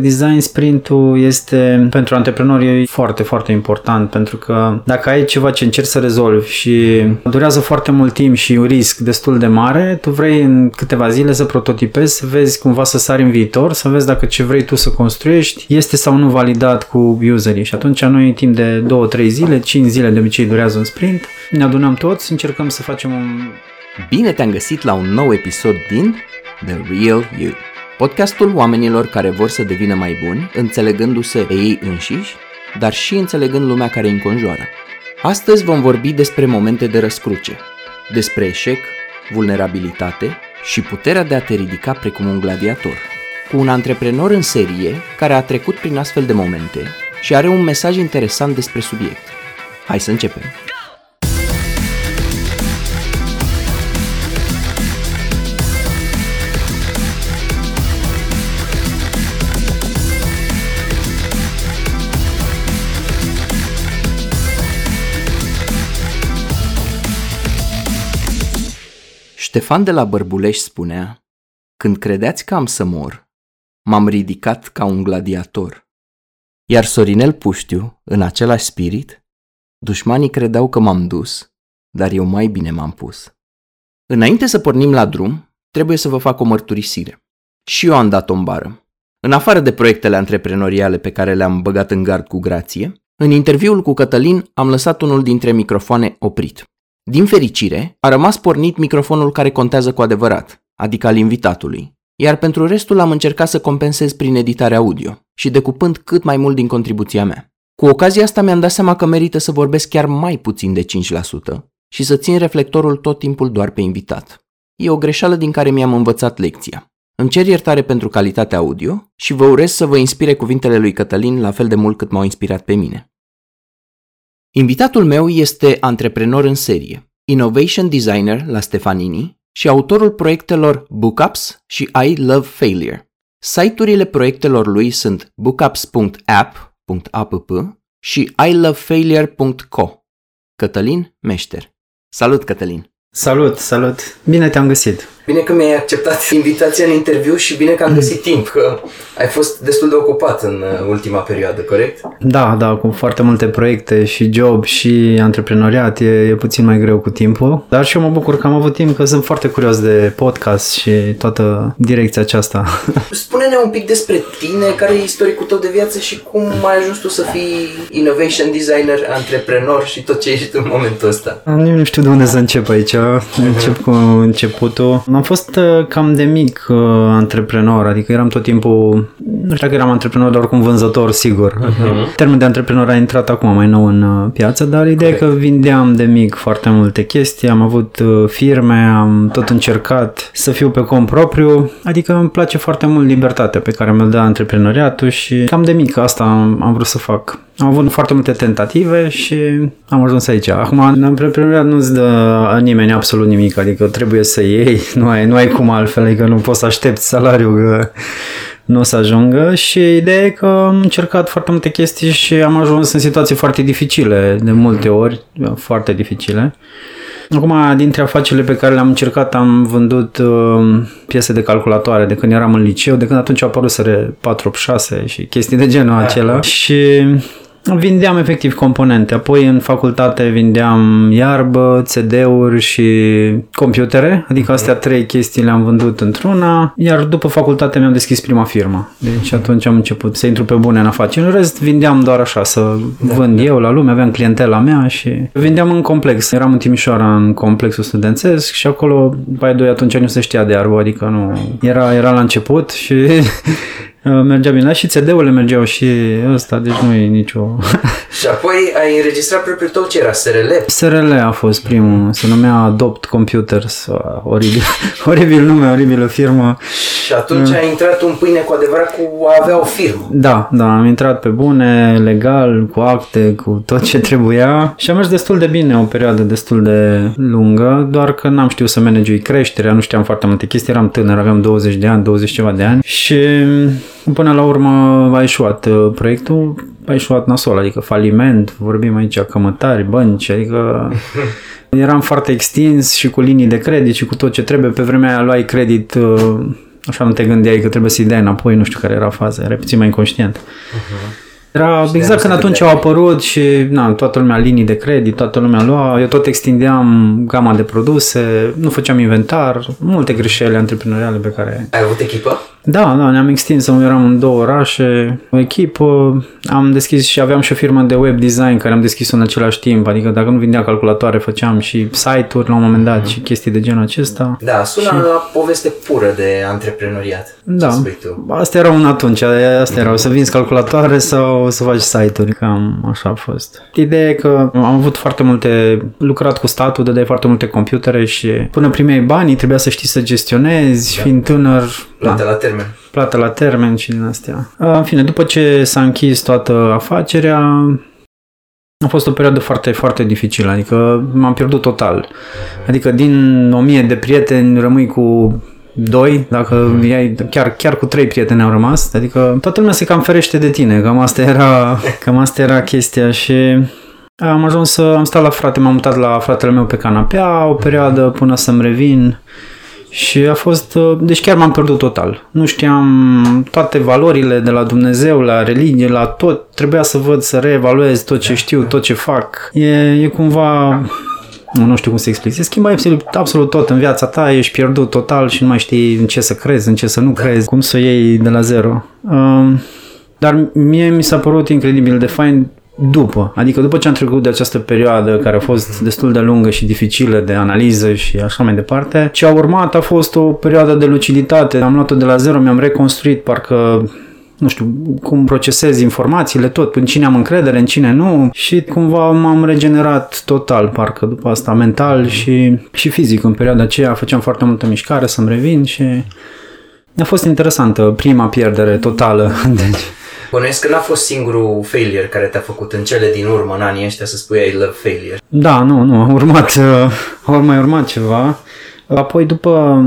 Design sprint-ul este pentru antreprenori foarte, foarte important pentru că dacă ai ceva ce încerci să rezolvi și durează foarte mult timp și un risc destul de mare, tu vrei în câteva zile să prototipezi, să vezi cumva să sari în viitor, să vezi dacă ce vrei tu să construiești este sau nu validat cu userii. Și atunci noi în timp de 2-3 zile, 5 zile de obicei durează un sprint, ne adunăm toți, încercăm să facem un... Bine te-am găsit la un nou episod din The Real You, podcastul oamenilor care vor să devină mai buni, înțelegându-se pe ei înșiși, dar și înțelegând lumea care îi înconjoară. Astăzi vom vorbi despre momente de răscruce, despre eșec, vulnerabilitate și puterea de a te ridica precum un gladiator. Cu un antreprenor în serie care a trecut prin astfel de momente și are un mesaj interesant despre subiect. Hai să începem! Ștefan de la Bărbulești spunea, Când credeați că am să mor, m-am ridicat ca un gladiator. Iar Sorinel Puștiu, în același spirit, dușmanii credeau că m-am dus, dar eu mai bine m-am pus. Înainte să pornim la drum, trebuie să vă fac o mărturisire. Și eu am dat o bară. În afară de proiectele antreprenoriale pe care le-am băgat în gard cu grație, în interviul cu Cătălin am lăsat unul dintre microfoane oprit. Din fericire, a rămas pornit microfonul care contează cu adevărat, adică al invitatului, iar pentru restul am încercat să compensez prin editare audio și decupând cât mai mult din contribuția mea. Cu ocazia asta mi-am dat seama că merită să vorbesc chiar mai puțin de 5% și să țin reflectorul tot timpul doar pe invitat. E o greșeală din care mi-am învățat lecția. Îmi cer iertare pentru calitatea audio și vă urez să vă inspire cuvintele lui Cătălin la fel de mult cât m-au inspirat pe mine. Invitatul meu este antreprenor în serie, innovation designer la Stefanini și autorul proiectelor Bookups și I Love Failure. Site-urile proiectelor lui sunt bookups.app.app și ilovefailure.co. Cătălin Meșter. Salut, Cătălin! Salut, salut! Bine te-am găsit! Bine că mi-ai acceptat invitația în interviu și bine că am găsit timp, că ai fost destul de ocupat în uh, ultima perioadă, corect? Da, da, cu foarte multe proiecte și job și antreprenoriat e, e puțin mai greu cu timpul, dar și eu mă bucur că am avut timp, că sunt foarte curios de podcast și toată direcția aceasta. Spune-ne un pic despre tine, care e istoricul tău de viață și cum ai ajuns tu să fii innovation designer, antreprenor și tot ce ești în momentul ăsta. Nu știu de unde să încep aici, încep cu începutul. Am fost uh, cam de mic uh, antreprenor, adică eram tot timpul, nu știu dacă eram antreprenor, dar oricum vânzător, sigur. Uh-huh. Termenul de antreprenor a intrat acum mai nou în uh, piață, dar ideea okay. e că vindeam de mic foarte multe chestii, am avut uh, firme, am tot încercat să fiu pe cont propriu, adică îmi place foarte mult libertatea pe care mi-o dă antreprenoriatul și cam de mic asta am, am vrut să fac. Am avut foarte multe tentative și am ajuns aici. Acum, în antreprenoriat nu-ți dă nimeni absolut nimic, adică trebuie să iei, nu ai, nu ai cum altfel, adică nu poți să aștepți salariul că nu o să ajungă și ideea e că am încercat foarte multe chestii și am ajuns în situații foarte dificile, de multe ori, foarte dificile. Acum, dintre afacerile pe care le-am încercat, am vândut uh, piese de calculatoare de când eram în liceu, de când atunci au apărut săre 486 și chestii de genul acela. Și Vindeam efectiv componente, apoi în facultate vindeam iarbă, CD-uri și computere, adică astea mhm. trei chestii le-am vândut într-una, iar după facultate mi-am deschis prima firmă. Deci atunci am început să intru pe bune în afaceri. În rest vindeam doar așa, să da, vând da. eu la lume, aveam clientela mea și vindeam în complex. Eram în Timișoara în complexul studențesc și acolo, bai doi atunci nu se știa de iarbă, adică nu... Era, era la început și Uh, mergea bine. Și CD-urile mergeau și ăsta, deci nu e nicio... și apoi ai înregistrat propriul tău ce era? SRL? SRL a fost primul, se numea Adopt Computers, uh, oribil, oribil nume, oribilă firmă. Și atunci ai intrat un pâine cu adevărat cu a avea o firmă. Da, da, am intrat pe bune, legal, cu acte, cu tot ce trebuia și am mers destul de bine, o perioadă destul de lungă, doar că n-am știut să managui creșterea, nu știam foarte multe chestii, eram tânăr, aveam 20 de ani, 20 ceva de ani și Până la urmă a ieșuat uh, proiectul, a ieșuat nasol, adică faliment, vorbim aici cămătari, bănci, adică eram foarte extins și cu linii de credit și cu tot ce trebuie. Pe vremea aia luai credit uh, așa nu te gândeai că trebuie să-i dai înapoi, nu știu care era faza, era puțin mai inconștient. Uh-huh. Era și exact când atunci au apărut și na, toată lumea linii de credit, toată lumea lua, eu tot extindeam gama de produse, nu făceam inventar, multe greșeli antreprenoriale pe care... Ai avut echipă? Da, da, ne-am extins, eram în două orașe, o echipă, am deschis și aveam și o firmă de web design care am deschis-o în același timp, adică dacă nu vindeam calculatoare, făceam și site-uri la un moment dat mm-hmm. și chestii de genul acesta. Da, sună și... la poveste pură de antreprenoriat. Da, asta era un atunci, asta era, să vinzi calculatoare sau să faci site-uri, cam așa a fost. Ideea e că am avut foarte multe, lucrat cu statul, dădeai foarte multe computere și până primeai banii trebuia să știi să gestionezi, da. fiind tânăr. Plată da. la termen. Plată la termen și din astea. În fine, după ce s-a închis toată afacerea, a fost o perioadă foarte, foarte dificilă, adică m-am pierdut total. Adică din o mie de prieteni rămâi cu doi, dacă iai, chiar, chiar cu trei prieteni au rămas, adică toată lumea se cam ferește de tine, cam asta era, cam asta era chestia și am ajuns să am stat la frate, m-am mutat la fratele meu pe canapea o perioadă până să-mi revin și a fost, deci chiar m-am pierdut total. Nu știam toate valorile de la Dumnezeu, la religie, la tot. Trebuia să văd, să reevaluez tot ce știu, tot ce fac. E, e cumva nu știu cum să explic. Se schimbă absolut, absolut tot în viața ta, ești pierdut total și nu mai știi în ce să crezi, în ce să nu da. crezi, cum să o iei de la zero. Um, dar mie mi s-a părut incredibil de fain după, adică după ce am trecut de această perioadă care a fost destul de lungă și dificilă de analiză și așa mai departe, ce a urmat a fost o perioadă de luciditate. Am luat-o de la zero, mi-am reconstruit parcă nu știu, cum procesez informațiile, tot, în cine am încredere, în cine nu și cumva m-am regenerat total, parcă după asta, mental și, și fizic. În perioada aceea făceam foarte multă mișcare să-mi revin și a fost interesantă prima pierdere totală. Deci, Bănuiesc că n-a fost singurul failure care te-a făcut în cele din urmă, în anii ăștia, să spui I love failure. Da, nu, nu, a urmat, uh, a mai urmat ceva. Apoi după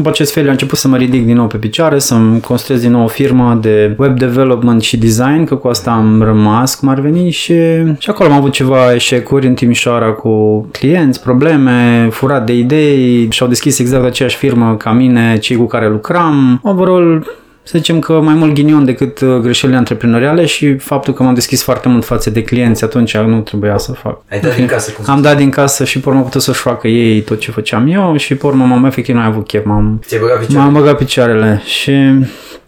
după acest fel am început să mă ridic din nou pe picioare, să-mi construiesc din nou o firmă de web development și design, că cu asta am rămas cum ar veni și, și acolo am avut ceva eșecuri în Timișoara cu clienți, probleme, furat de idei și-au deschis exact aceeași firmă ca mine, cei cu care lucram. Overall, să zicem că mai mult ghinion decât uh, greșelile antreprenoriale și faptul că m-am deschis foarte mult față de clienți, atunci nu trebuia să fac. Ai dat din casă? Cum am dat din casă și pe urmă putut să-și facă ei tot ce făceam eu și pe urmă m-am efectiv nu ai avut chef. M-am, băgat m-am băgat picioarele și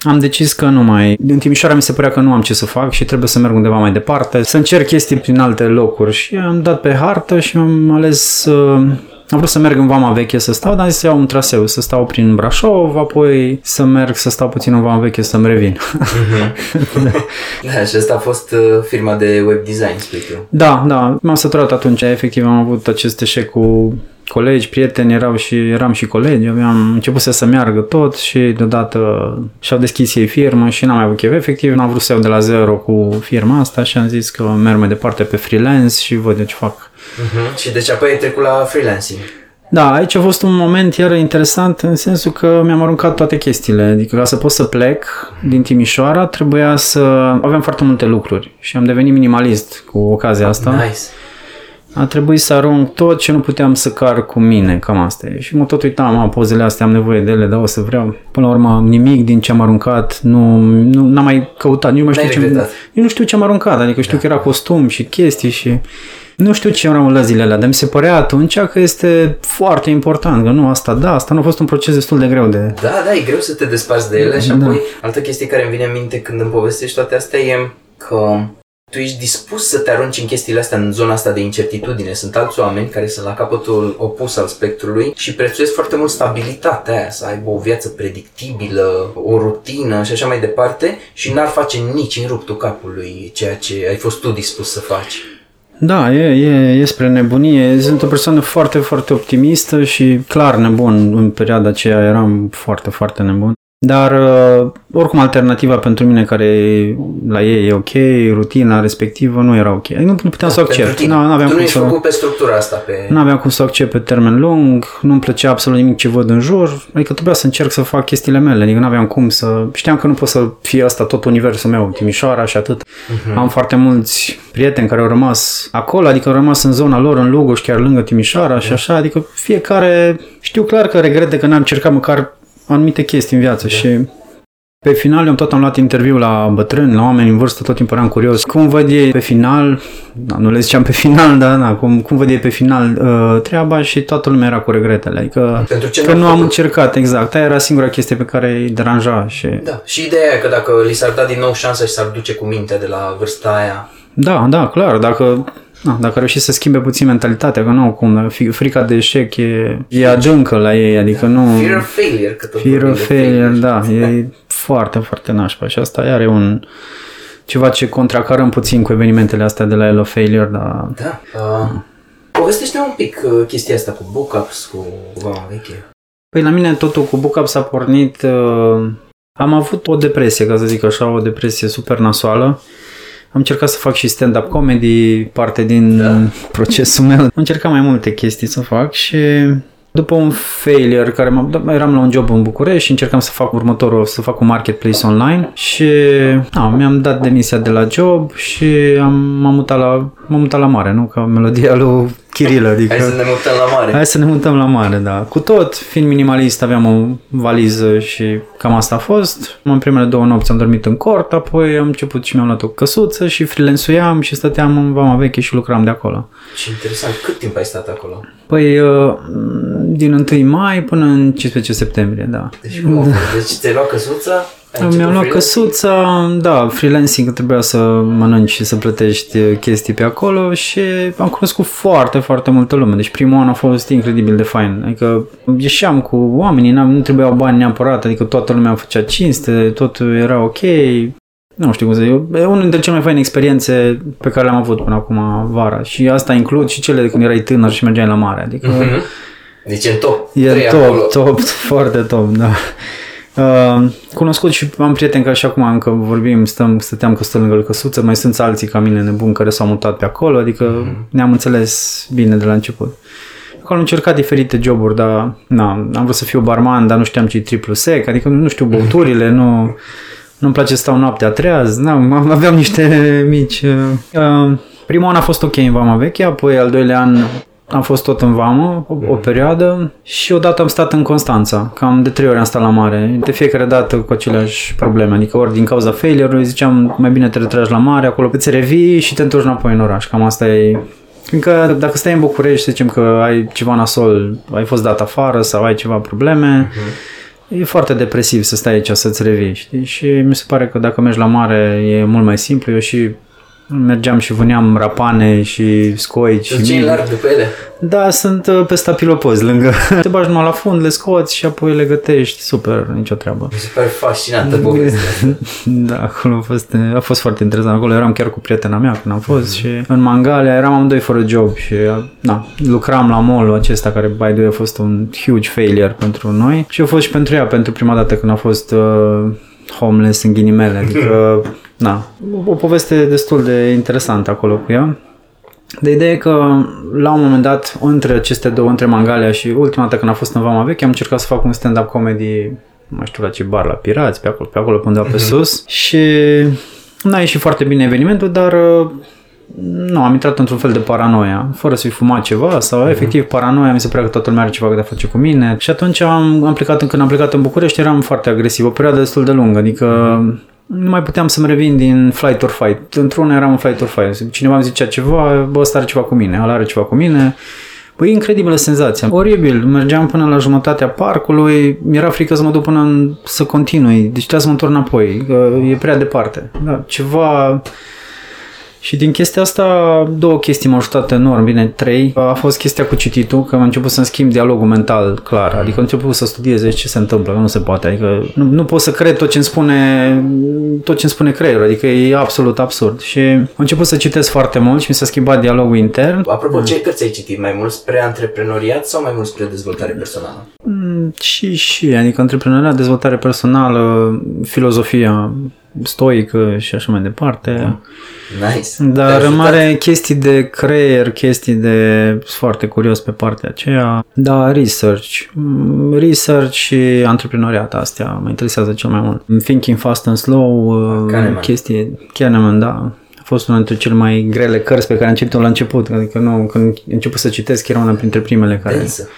am decis că nu mai... În Timișoara mi se părea că nu am ce să fac și trebuie să merg undeva mai departe, să încerc chestii prin alte locuri și am dat pe hartă și am ales uh, am vrut să merg în Vama Veche să stau, dar am zis să iau un traseu, să stau prin Brașov, apoi să merg să stau puțin în Vama Veche să-mi revin. Mm-hmm. da, și asta a fost uh, firma de web design, spui tu. Da, da, m-am săturat atunci, efectiv am avut acest eșec cu colegi, prieteni erau și eram și colegi, aveam început să meargă tot și deodată și-au deschis ei firmă și n-am mai avut chef. Efectiv, n-am vrut să iau de la zero cu firma asta și am zis că merg mai departe pe freelance și văd de ce fac. Uh-huh. Și deci apoi ai trecut la freelancing. Da, aici a fost un moment iar interesant în sensul că mi-am aruncat toate chestiile. Adică ca să pot să plec din Timișoara trebuia să... Aveam foarte multe lucruri și am devenit minimalist cu ocazia asta. Nice a trebuit să arunc tot ce nu puteam să car cu mine, cam asta e. Și mă tot uitam, am pozele astea, am nevoie de ele, dar o să vreau. Până la urmă, nimic din ce am aruncat, nu, nu n-am mai căutat, nici nu mai știu ce, eu nu știu ce am aruncat, adică știu da. că era costum și chestii și nu știu ce am la zilele alea, dar mi se părea atunci că este foarte important, că nu asta, da, asta nu a fost un proces destul de greu de... Da, da, e greu să te desparți de ele și da. apoi altă chestie care îmi vine în minte când îmi povestești toate astea e că tu ești dispus să te arunci în chestiile astea, în zona asta de incertitudine. Sunt alți oameni care sunt la capătul opus al spectrului și prețuiesc foarte mult stabilitatea aia, să aibă o viață predictibilă, o rutină și așa mai departe și n-ar face nici în ruptul capului ceea ce ai fost tu dispus să faci. Da, e, e, e spre nebunie. Sunt o persoană foarte, foarte optimistă și clar nebun. În perioada aceea eram foarte, foarte nebun. Dar uh, oricum alternativa pentru mine care la ei e ok, rutina respectivă nu era ok. Nu, nu puteam da, să o accept. Nu, nu aveam tu cum nu să... pe structura asta. Pe... Nu aveam cum să o accept pe termen lung, nu-mi plăcea absolut nimic ce văd în jur, adică trebuia să încerc să fac chestiile mele, adică nu aveam cum să... Știam că nu pot să fie asta tot universul meu, Timișoara și atât. Uh-huh. Am foarte mulți prieteni care au rămas acolo, adică au rămas în zona lor, în Lugoș, chiar lângă Timișoara uh-huh. și așa, adică fiecare... Știu clar că regrete că n-am încercat măcar anumite chestii în viață da. și pe final, eu tot am luat interviu la bătrâni, la oameni în vârstă, tot timpul eram curios. Cum văd ei pe final, da, nu le ziceam pe final, dar da, cum, cum văd ei pe final uh, treaba și toată lumea era cu regretele. Adică Pentru ce că n-a nu am făcut? încercat, exact. Aia era singura chestie pe care îi deranja și... Da. Și ideea e că dacă li s-ar da din nou șansa și s-ar duce cu mintea de la vârsta aia, Da, da, clar, dacă... Da, dacă reușit să schimbe puțin mentalitatea, că nu, cum, dacă fi- frica de eșec e, e adâncă la ei, adică nu... fear of failure, că tot Fear vorbim of de failure, da, e foarte, foarte nașpa și asta are un ceva ce contracarăm puțin cu evenimentele astea de la Hello Failure, dar Da. Uh, povestește un pic uh, chestia asta cu book-ups, cu vama veche. Păi la mine totul cu Book Up s-a pornit, uh, am avut o depresie, ca să zic așa, o depresie super nasoală. Am încercat să fac și stand-up comedy, parte din Da. procesul meu. Am încercat mai multe chestii să fac și după un failure care m-am, da, eram la un job în București și încercam să fac următorul, să fac un marketplace online și na, mi-am dat demisia de la job și am, m-am, mutat la, m-am mutat la mare, nu? Ca melodia lui Chirilă, adică... Hai să ne mutăm la mare. Hai să ne mutăm la mare, da. Cu tot, fiind minimalist, aveam o valiză și cam asta a fost. În primele două nopți am dormit în cort, apoi am început și mi-am luat o căsuță și freelanceam și stăteam în vama veche și lucram de acolo. Ce interesant. Cât timp ai stat acolo? Păi, uh, din 1 mai până în 15 septembrie, da. Deci, cum? Deci ți-ai luat căsuța? Ai început Mi-am luat freelancing? căsuța, da, freelancing trebuia să mănânci și să plătești uh, chestii pe acolo și am cunoscut foarte, foarte multă lume. Deci primul an a fost incredibil de fain. Adică ieșeam cu oamenii, n-am- nu trebuiau bani neapărat, adică toată lumea făcea cinste, totul era ok. Nu știu cum să zic, e unul dintre cele mai faine experiențe pe care le-am avut până acum vara și asta includ și cele de când erai tânăr și mergeai la mare. Adică Mhm. Deci e în top. E Trei top, acolo. top, foarte top, da. Uh, cunoscut și am prieteni care și acum încă vorbim, stăm, stăteam că stă lângă căsuță, mai sunt alții ca mine nebuni care s-au mutat pe acolo, adică Mhm. ne-am înțeles bine de la început. Acolo am încercat diferite joburi, dar na, am vrut să fiu barman, dar nu știam ce e triplu sec, adică nu știu băuturile, nu, nu-mi place să stau noaptea treaz, na, aveam niște mici... Uh, uh, primul an a fost ok în Vama Veche, apoi al doilea an am fost tot în vamă o, o perioadă și odată am stat în Constanța. Cam de trei ori am stat la mare. De fiecare dată cu aceleași probleme. Adică ori din cauza failure ziceam mai bine te retragi la mare, acolo îți revii și te întorci înapoi în oraș. Cam asta e Fiindcă dacă stai în București, să zicem că ai ceva nasol, ai fost dat afară sau ai ceva probleme, e foarte depresiv să stai aici să-ți revii, știi? Și mi se pare că dacă mergi la mare e mult mai simplu. Eu și mergeam și vâneam rapane și scoici. Îți și iei larg după ele? da, sunt uh, pe stapilopoz lângă. Te bagi numai la fund, le scoți și apoi le gătești. Super, nicio treabă. Mi se pare fascinantă povestea asta. Da, acolo a fost, a fost foarte interesant. Acolo eram chiar cu prietena mea când am fost și în Mangalia eram amândoi fără job și na, lucram la mall acesta care, by the way, a fost un huge failure pentru noi și a fost și pentru ea pentru prima dată când a fost uh, homeless în ghinimele. Adică, na, o, o poveste destul de interesantă acolo cu ea. De ideea e că la un moment dat, între aceste două, între Mangalia și ultima dată când a fost în Vama Veche, am încercat să fac un stand-up comedy, nu mai știu la ce bar, la Pirați, pe acolo, pe acolo pe undeva pe sus și n-a ieșit foarte bine evenimentul, dar uh, nu, am intrat într-un fel de paranoia, fără să fi fumat ceva sau efectiv paranoia, mi se părea că toată lumea are ceva de a face cu mine și atunci am, am plecat, când am plecat în București eram foarte agresiv, o perioadă destul de lungă, adică nu mai puteam să-mi revin din flight or fight. Într-una eram în flight or fight. Cineva îmi zicea ceva, bă, ăsta are ceva cu mine, ăla are ceva cu mine. Păi e incredibilă senzația. Oribil. Mergeam până la jumătatea parcului, mi-era frică să mă duc până în, să continui. Deci trebuia să mă întorc înapoi. Că e prea departe. Da, ceva... Și din chestia asta, două chestii m-au ajutat enorm, bine, trei. A fost chestia cu cititul, că am început să-mi schimb dialogul mental, clar. Adică am început să studiez ce se întâmplă, că nu se poate. Adică nu, nu pot să cred tot ce îmi spune, tot ce îmi spune creierul, adică e absolut absurd. Și am început să citesc foarte mult și mi s-a schimbat dialogul intern. Apropo, ce cărți ai citit? Mai mult spre antreprenoriat sau mai mult spre dezvoltare personală? Mm, Și, și, adică antreprenoriat, dezvoltare personală, filozofia stoică și așa mai departe. Nice. Te-a Dar ajutat? mare chestii de creier, chestii de... Sunt foarte curios pe partea aceea. Da, research. Mm, Research și antreprenoriat, astea mă interesează cel mai mult. Thinking Fast and Slow, uh, Kahneman. chestii... Kahneman, da. A fost una dintre cele mai grele cărți pe care am citit-o la început. Adică nu, când am început să citesc, era una dintre primele care... Densă.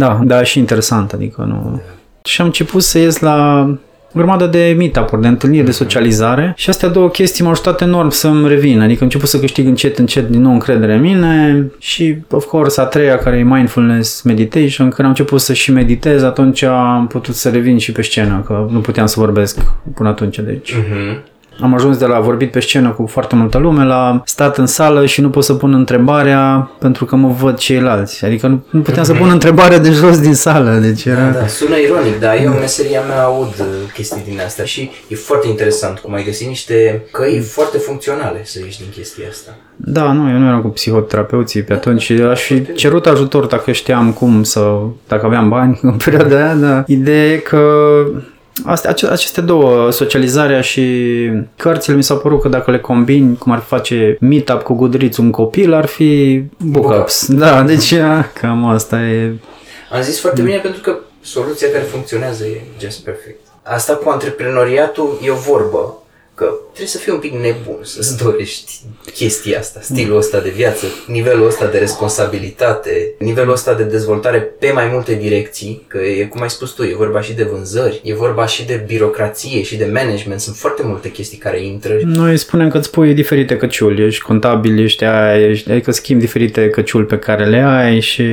Da, da, și interesant, adică nu... și am început să ies la o grămadă de meetup-uri, de întâlniri, de socializare. Și astea două chestii m-au ajutat enorm să-mi revin, adică am început să câștig încet, încet din nou încredere în mine și, of course, a treia care e mindfulness meditation, când am început să și meditez, atunci am putut să revin și pe scenă, că nu puteam să vorbesc până atunci, deci... Uh-huh. Am ajuns de la vorbit pe scenă cu foarte multă lume la stat în sală și nu pot să pun întrebarea pentru că mă văd ceilalți. Adică nu, nu puteam să pun întrebarea de jos din sală. Deci era... Da, da, sună ironic, dar eu în meseria mea aud uh, chestii din astea și e foarte interesant cum ai găsit niște căi foarte funcționale să ieși din chestia asta. Da, nu, eu nu eram cu psihoterapeuții pe atunci și aș fi cerut ajutor dacă știam cum să, dacă aveam bani în perioada aia, dar ideea e că Astea, aceste două, socializarea și cărțile, mi s-a părut că dacă le combini, cum ar face meetup cu Goodreads un copil, ar fi bookups. Da, deci cam asta e... Am zis foarte bine pentru că soluția care funcționează e just perfect. Asta cu antreprenoriatul e o vorbă că trebuie să fii un pic nebun să-ți dorești chestia asta, stilul ăsta de viață, nivelul ăsta de responsabilitate, nivelul ăsta de dezvoltare pe mai multe direcții, că e cum ai spus tu, e vorba și de vânzări, e vorba și de birocrație și de management, sunt foarte multe chestii care intră. Noi spunem că îți pui diferite căciuli, ești contabil, ești aia, ești, adică schimbi diferite căciuli pe care le ai și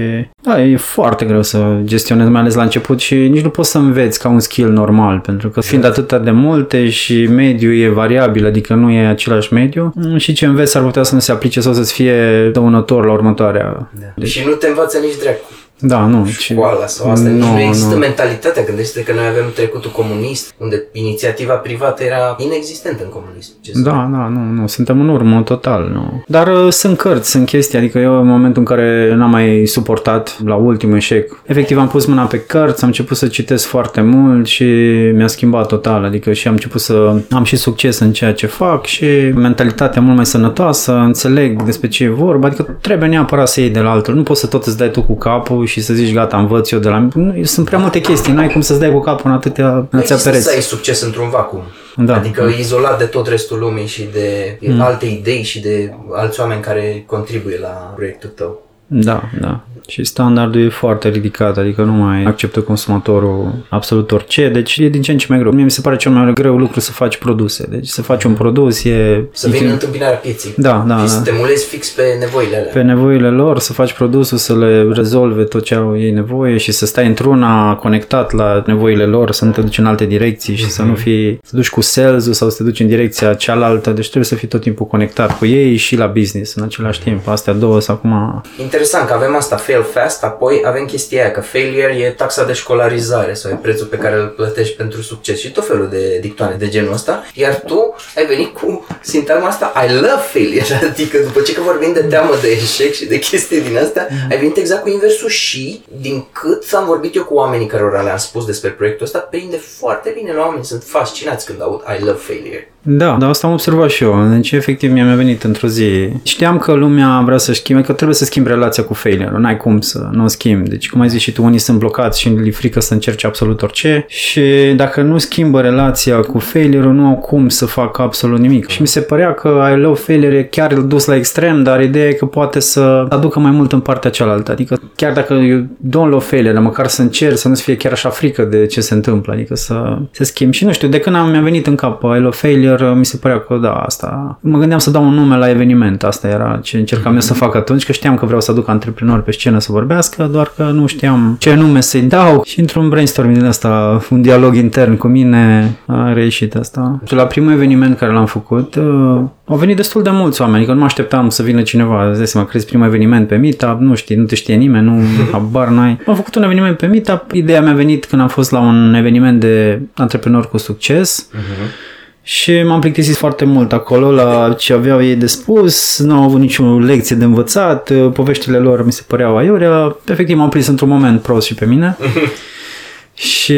da, e foarte greu să gestionezi, mai ales la început și nici nu poți să înveți ca un skill normal, pentru că fiind atât de multe și mediul e variabil, adică nu e același mediu și ce înveți ar putea să nu se aplice sau să-ți fie dăunător la următoarea. Da. Și nu te învață nici dracu. Da, nu. Școala sau asta. Nu, nu există nu. mentalitatea. Gândește că noi avem trecutul comunist, unde inițiativa privată era inexistentă în comunism. Ce da, da, nu, nu. Suntem în urmă total, nu. Dar uh, sunt cărți, sunt chestii. Adică eu în momentul în care n-am mai suportat la ultimul eșec, efectiv am pus mâna pe cărți, am început să citesc foarte mult și mi-a schimbat total. Adică și am început să am și succes în ceea ce fac și mentalitatea mult mai sănătoasă, înțeleg despre ce e vorba. Adică trebuie neapărat să iei de la altul. Nu poți să tot îți dai tu cu capul și să zici gata, învăț eu de la... Sunt prea multe chestii, n-ai cum să-ți dai cu capul în atâtea, în atâtea pereți. să ai succes într-un vacuum. Da. Adică da. izolat de tot restul lumii și de mm. alte idei și de alți oameni care contribuie la proiectul tău. Da, da. Și standardul e foarte ridicat, adică nu mai acceptă consumatorul absolut orice, deci e din ce în ce mai greu. Mie mi se pare cel mai greu lucru să faci produse. Deci să faci un produs e... Să vină în întâmpinarea pieței. Da, da. Și da. să te mulezi fix pe nevoile alea. Pe nevoile lor, să faci produsul, să le rezolve tot ce au ei nevoie și să stai într-una conectat la nevoile lor, să nu te duci în alte direcții și mm-hmm. să nu mhm. fii, să duci cu sales sau să te duci în direcția cealaltă. Deci trebuie să fii tot timpul conectat cu ei și la business în același timp. Astea două sunt acum... Interesant că avem asta, fail fast, apoi avem chestia aia, că failure e taxa de școlarizare sau e prețul pe care îl plătești pentru succes și tot felul de dictoane de genul ăsta, iar tu ai venit cu sintagma asta, I love failure, adică după ce că vorbim de teamă de eșec și de chestii din astea, mm. ai venit exact cu inversul și, din cât am vorbit eu cu oamenii care le-am spus despre proiectul ăsta, prinde foarte bine la oameni, sunt fascinați când aud I love failure. Da, dar asta am observat și eu. Deci, efectiv, mi-a venit într-o zi. Știam că lumea vrea să schimbe, că trebuie să schimbi relația cu failure. N-ai cum să nu o schimbi. Deci, cum ai zis și tu, unii sunt blocați și li frică să încerce absolut orice și dacă nu schimbă relația cu failure nu au cum să facă absolut nimic. Și mi se părea că I love failure e chiar dus la extrem, dar ideea e că poate să aducă mai mult în partea cealaltă. Adică chiar dacă eu don't love failure, măcar să încerc să nu fie chiar așa frică de ce se întâmplă. Adică să se schimb. Și nu știu, de când am, mi-a venit în cap I love failure, sincer, mi se părea că da, asta... Mă gândeam să dau un nume la eveniment, asta era ce încercam mm-hmm. eu să fac atunci, că știam că vreau să aduc antreprenori pe scenă să vorbească, doar că nu știam ce nume să-i dau și într-un brainstorming din asta, un dialog intern cu mine, a reieșit asta. Și la primul eveniment care l-am făcut, uh, au venit destul de mulți oameni, adică nu mă așteptam să vină cineva, îți dai seama, crezi primul eveniment pe Meetup, nu știi, nu te știe nimeni, nu habar n-ai. Am făcut un eveniment pe Meetup, ideea mi-a venit când am fost la un eveniment de antreprenori cu succes. Uh-huh și m-am plictisit foarte mult acolo la ce aveau ei de spus, nu au avut nicio lecție de învățat, poveștile lor mi se păreau aiurea, efectiv m-am prins într-un moment prost și pe mine. Și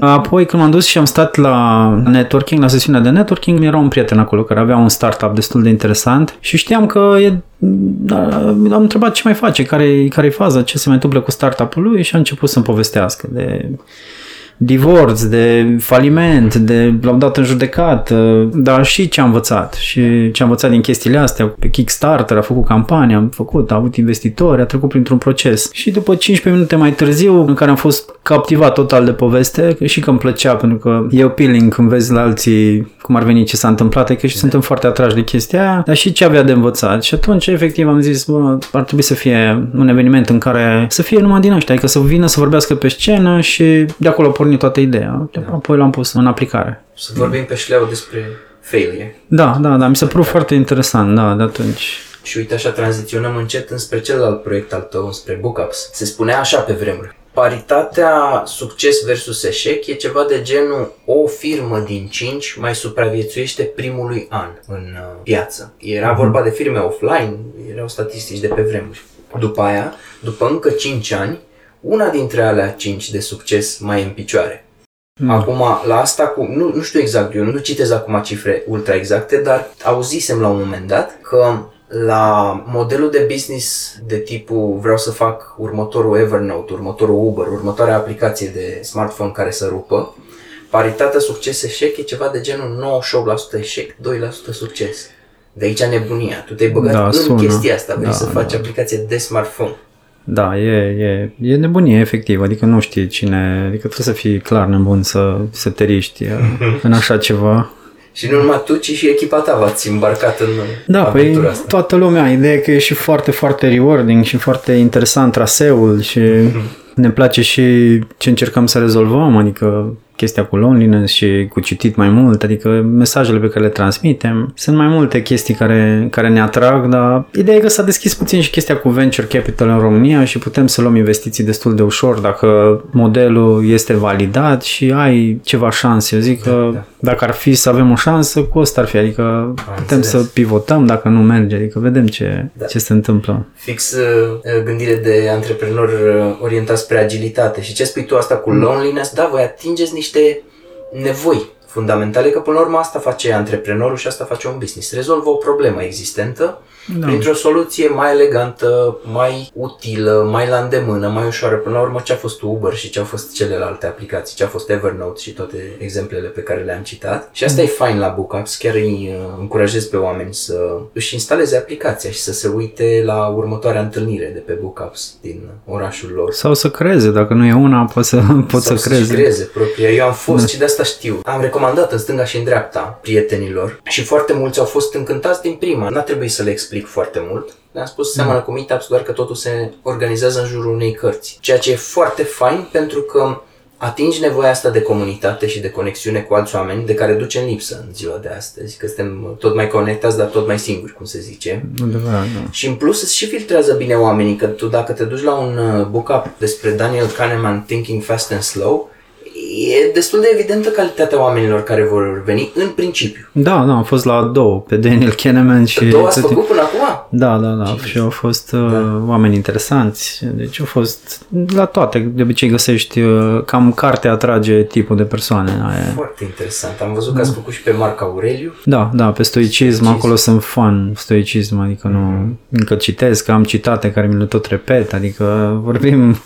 apoi când m-am dus și am stat la networking, la sesiunea de networking, era un prieten acolo care avea un startup destul de interesant și știam că e, da, am întrebat ce mai face, care, care e faza, ce se mai întâmplă cu startup-ul lui și a început să-mi povestească de divorț, de faliment, de l-au dat în judecată, dar și ce am învățat. Și ce am învățat din chestiile astea. Pe Kickstarter a făcut campania, am făcut, a avut investitori, a trecut printr-un proces. Și după 15 minute mai târziu, în care am fost captivat total de poveste, și că îmi plăcea, pentru că e appealing când vezi la alții cum ar veni ce s-a întâmplat, e că și suntem foarte atrași de chestia aia, dar și ce avea de învățat. Și atunci, efectiv, am zis, bă, ar trebui să fie un eveniment în care să fie numai din ăștia, adică să vină să vorbească pe scenă și de acolo a pornit toată ideea. Da. Apoi l-am pus în aplicare. Să vorbim pe șleau despre failure. Da, da, da, mi s-a părut foarte interesant, da, de atunci. Și uite așa tranziționăm încet înspre celălalt proiect al tău, înspre Bookups. Se spunea așa pe vremuri paritatea succes versus eșec e ceva de genul o firmă din 5 mai supraviețuiește primului an în uh, piață. Era mhm. vorba de firme offline, erau statistici de pe vremuri. După aia, după încă 5 ani, una dintre alea 5 de succes mai e în picioare. Mm. Acum, la asta cu, nu, nu știu exact, eu nu citez acum cifre ultra exacte, dar auzisem la un moment dat că la modelul de business de tipul vreau să fac următorul Evernote, următorul Uber, următoarea aplicație de smartphone care să rupă, paritatea succes-eșec e ceva de genul 98% eșec, 2% succes. De aici nebunia. Tu te-ai băgat da, în sună. chestia asta, vrei da, să faci da. aplicație de smartphone. Da, e, e, e nebunie, efectiv. Adică nu știi cine... Adică trebuie să fii clar nebun să, să te riști în așa ceva. Și nu numai tu, ci și echipa ta v-ați îmbarcat în Da, păi asta. toată lumea. Ideea e că e și foarte, foarte rewarding și foarte interesant traseul și mm-hmm. ne place și ce încercăm să rezolvăm, adică chestia cu loneliness și cu citit mai mult, adică mesajele pe care le transmitem. Sunt mai multe chestii care, care ne atrag, dar ideea e că s-a deschis puțin și chestia cu venture capital în România și putem să luăm investiții destul de ușor dacă modelul este validat și ai ceva șanse. Eu zic că da, da. dacă ar fi să avem o șansă, cu asta ar fi, adică Am putem înțeles. să pivotăm dacă nu merge, adică vedem ce, da. ce se întâmplă. Fix uh, gândire de antreprenor uh, orientat spre agilitate și ce spui tu asta cu mm. loneliness, da, voi atingeți niște nevoi fundamentale, că până la urmă asta face antreprenorul și asta face un business. Rezolvă o problemă existentă da. printr-o soluție mai elegantă, mai utilă, mai la îndemână, mai ușoară. Până la urmă ce a fost Uber și ce au fost celelalte aplicații, ce a fost Evernote și toate exemplele pe care le-am citat. Și asta mm. e fain la Bookups, chiar îi uh, încurajez pe oameni să își instaleze aplicația și să se uite la următoarea întâlnire de pe Bookups din orașul lor. Sau să creeze, dacă nu e una, poți să, poți Sau să creeze. creeze propria. Eu am fost da. și de asta știu. Am recomandat în stânga și în dreapta prietenilor și foarte mulți au fost încântați din prima. N-a trebuit să le explic explic foarte mult. Le-am spus seamănă mm. cu Meetups, doar că totul se organizează în jurul unei cărți. Ceea ce e foarte fain pentru că atingi nevoia asta de comunitate și de conexiune cu alți oameni de care duce în lipsă în ziua de astăzi, că suntem tot mai conectați, dar tot mai singuri, cum se zice. Undeva, da. Și în plus și filtrează bine oamenii, că tu dacă te duci la un uh, book up despre Daniel Kahneman Thinking Fast and Slow, e destul de evidentă calitatea oamenilor care vor veni în principiu. Da, da, am fost la două, pe Daniel Kahneman și... Două ați făcut până acum? Da, da, da, Ce și au fost uh, da. oameni interesanți, deci au fost la toate, de obicei găsești, uh, cam carte atrage tipul de persoane. Aia. Foarte interesant, am văzut că ați făcut și pe Marc Aureliu. Da, da, pe stoicism, stoicism. acolo sunt fan stoicism, adică mm-hmm. nu, mhm. încă citesc, am citate care mi le tot repet, adică vorbim, da.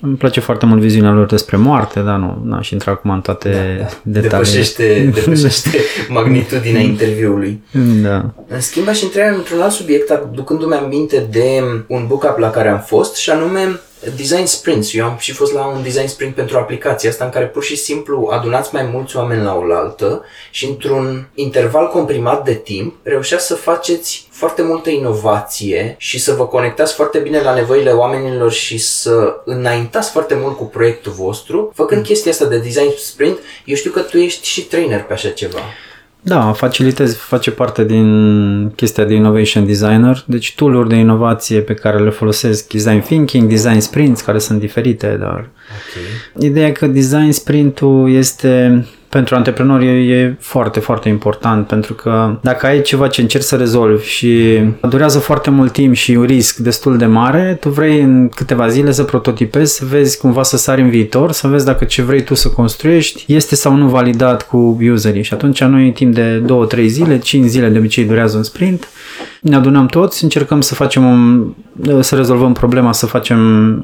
îmi place foarte mult viziunea lor despre moarte, dar nu, n-aș intra acum în toate da, da. detalii. Depășește, depășește magnitudinea interviului. Da. În schimb, aș intra într-un alt subiect, aducându-mi aminte de un book-up la care am fost, și anume design sprints. Eu am și fost la un design sprint pentru aplicație asta în care pur și simplu adunați mai mulți oameni la oaltă și într-un interval comprimat de timp reușeați să faceți foarte multă inovație și să vă conectați foarte bine la nevoile oamenilor și să înaintați foarte mult cu proiectul vostru, făcând mm. chestia asta de design sprint. Eu știu că tu ești și trainer pe așa ceva. Da, facilitez, face parte din chestia de innovation designer, deci tool de inovație pe care le folosesc, design thinking, design sprints, care sunt diferite, dar okay. ideea că design sprintul este pentru antreprenori e, e foarte, foarte important pentru că dacă ai ceva ce încerci să rezolvi și durează foarte mult timp și un risc destul de mare, tu vrei în câteva zile să prototipezi, să vezi cumva să sari în viitor, să vezi dacă ce vrei tu să construiești este sau nu validat cu userii. Și atunci noi în timp de 2-3 zile, 5 zile de obicei durează un sprint, ne adunăm toți, încercăm să facem un, să rezolvăm problema, să facem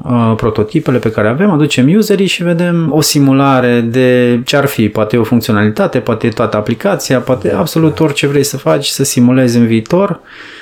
uh, prototipele pe care avem, aducem userii și vedem o simulare de ce ar fi, poate o funcționalitate, poate toată aplicația, poate da, absolut da. orice vrei să faci, să simulezi în viitor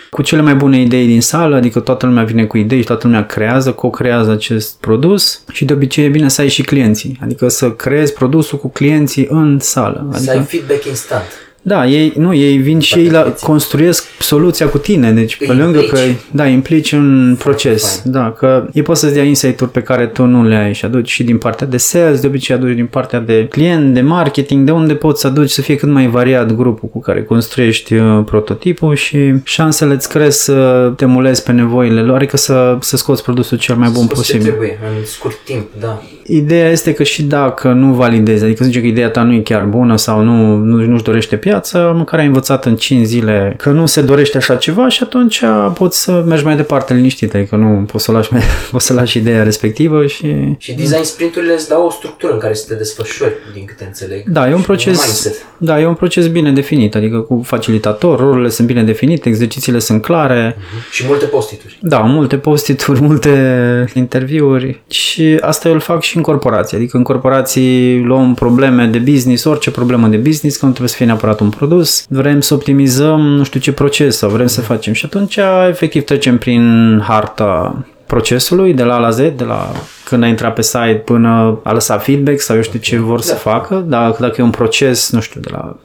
cu cele mai bune idei din sală, adică toată lumea vine cu idei și toată lumea creează, co-creează acest produs și de obicei e bine să ai și clienții, adică să creezi produsul cu clienții în sală. Adică, să ai feedback instant. Da, ei, nu, ei vin și ei la, construiesc soluția cu tine, deci pe lângă că, da, implici un proces, Fine. da, că ei pot să-ți dea insight-uri pe care tu nu le ai și aduci și din partea de sales, de obicei aduci din partea de client, de marketing, de unde poți să aduci să fie cât mai variat grupul cu care construiești uh, prototipul și șansele îți cresc să te mulezi pe nevoile lor, adică să, să scoți produsul cel mai bun posibil. trebuie, în scurt timp, da. Ideea este că și dacă nu validezi, adică zice că ideea ta nu e chiar bună sau nu, nu, nu-și dorește piață, măcar ai învățat în 5 zile că nu se dorește așa ceva și atunci poți să mergi mai departe liniștit, adică nu poți să lași, poți să lași ideea respectivă și... Și design sprinturile îți dau o structură în care să te desfășori, din câte înțeleg. Da, e un proces, un da, e un proces bine definit, adică cu facilitator, rolurile sunt bine definite, exercițiile sunt clare. Uh-huh. Și multe postituri. Da, multe postituri, multe interviuri și asta eu îl fac și în corporație, adică în corporații luăm probleme de business, orice problemă de business, că nu trebuie să fie neapărat un produs, vrem să optimizăm nu știu ce proces sau vrem să facem și atunci efectiv trecem prin harta procesului de la A la Z, de la când a intrat pe site până a lăsat feedback sau eu știu ce vor da. să facă, dacă, dacă e un proces, nu știu, de la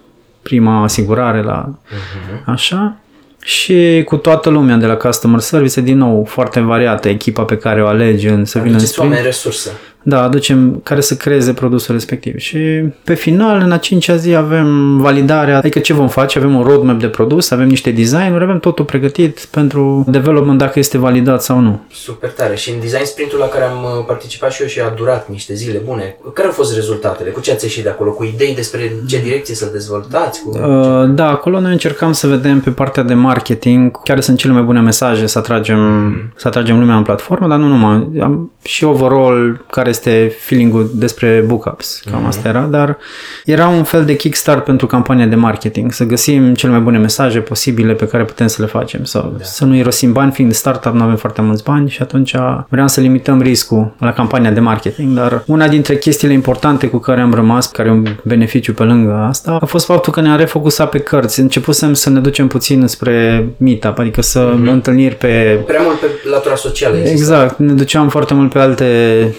prima asigurare la uh-huh. așa. Și cu toată lumea de la customer service, din nou, foarte variată echipa pe care o alegi în să vină în sprint. resurse da, aducem care să creeze produsul respectiv. Și pe final, în a cincea zi, avem validarea, adică ce vom face, avem un roadmap de produs, avem niște design-uri, avem totul pregătit pentru development dacă este validat sau nu. Super tare. Și în design sprintul la care am uh, participat și eu și a durat niște zile bune, care au fost rezultatele? Cu ce ați ieșit de acolo? Cu idei despre ce direcție să dezvoltați? Cu... Uh, da, acolo noi încercam să vedem pe partea de marketing care sunt cele mai bune mesaje să atragem, mm. să atragem lumea în platformă, dar nu numai. Am și overall care este feeling-ul despre bookups, cam mm-hmm. asta era, dar era un fel de kickstart pentru campania de marketing, să găsim cele mai bune mesaje posibile pe care putem să le facem, sau da. să nu irosim bani, fiind de startup nu avem foarte mulți bani și atunci vreau să limităm riscul la campania de marketing, dar una dintre chestiile importante cu care am rămas, care e un beneficiu pe lângă asta, a fost faptul că ne-am refocusat pe cărți. Începusem să ne ducem puțin spre meetup, adică să mm-hmm. întâlniri pe... Prea mult pe latura socială. Exact, ne duceam foarte mult pe alte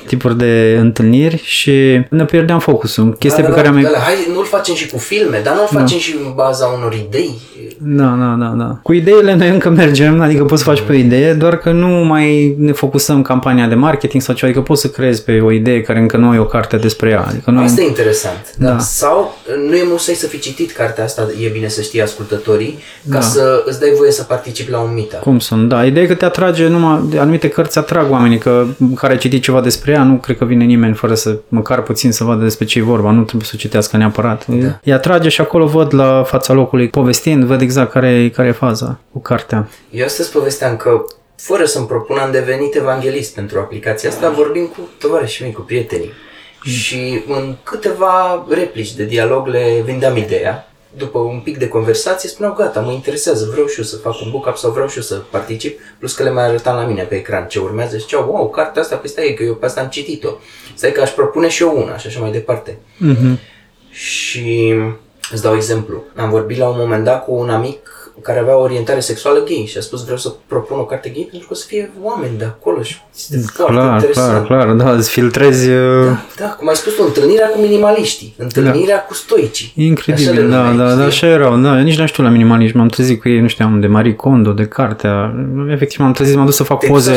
tipuri de întâlniri și ne pierdeam focusul. Chestia da, pe da, care da, am... Da, hai, nu-l facem și cu filme, dar nu-l da. facem și în baza unor idei. Da, da, da, da. Cu ideile noi încă mergem, adică poți să faci pe o idee, doar că nu mai ne focusăm campania de marketing sau ceva, adică poți să crezi pe o idee care încă nu ai o carte despre ea. Adică nu asta e interesant. Da. da. Sau nu e musai să fi citit cartea asta, e bine să știe ascultătorii, ca da. să îți dai voie să participi la un meetup. Cum sunt, da. Ideea e că te atrage numai, anumite cărți atrag oamenii, că care ai citit ceva despre ea, nu cred că vine nimeni fără să măcar puțin să vadă despre ce e vorba, nu trebuie să o citească neapărat. Da. Îi atrage și acolo văd la fața locului povestind, văd exact care, care e faza cu cartea. Eu astăzi povesteam că fără să-mi propun, am devenit evanghelist pentru aplicația asta, vorbim cu tovarășii mei, cu prietenii. Mm. Și în câteva replici de dialog le vindeam ideea după un pic de conversație, spuneau, gata, mă interesează, vreau și eu să fac un book-up sau vreau și eu să particip, plus că le mai arătam la mine pe ecran ce urmează și ziceau, wow, cartea asta, pe stai că eu pe asta am citit-o. Stai că aș propune și eu una și așa mai departe. Mm-hmm. Și îți dau exemplu. Am vorbit la un moment dat cu un amic care avea o orientare sexuală gay și a spus vreau să propun o carte gay pentru că o să fie oameni de acolo și este foarte clar, interesant. Clar, clar, da, îți filtrezi... Uh, da, da, cum ai spus tu, întâlnirea cu minimaliștii, întâlnirea da. cu stoicii. Incredibil, da, da, da, așa erau, da, nici nu știu la minimalism, m-am trezit cu ei, nu știam, de Marie Kondo, de cartea, efectiv m-am trezit, m-am dus să fac Te poze,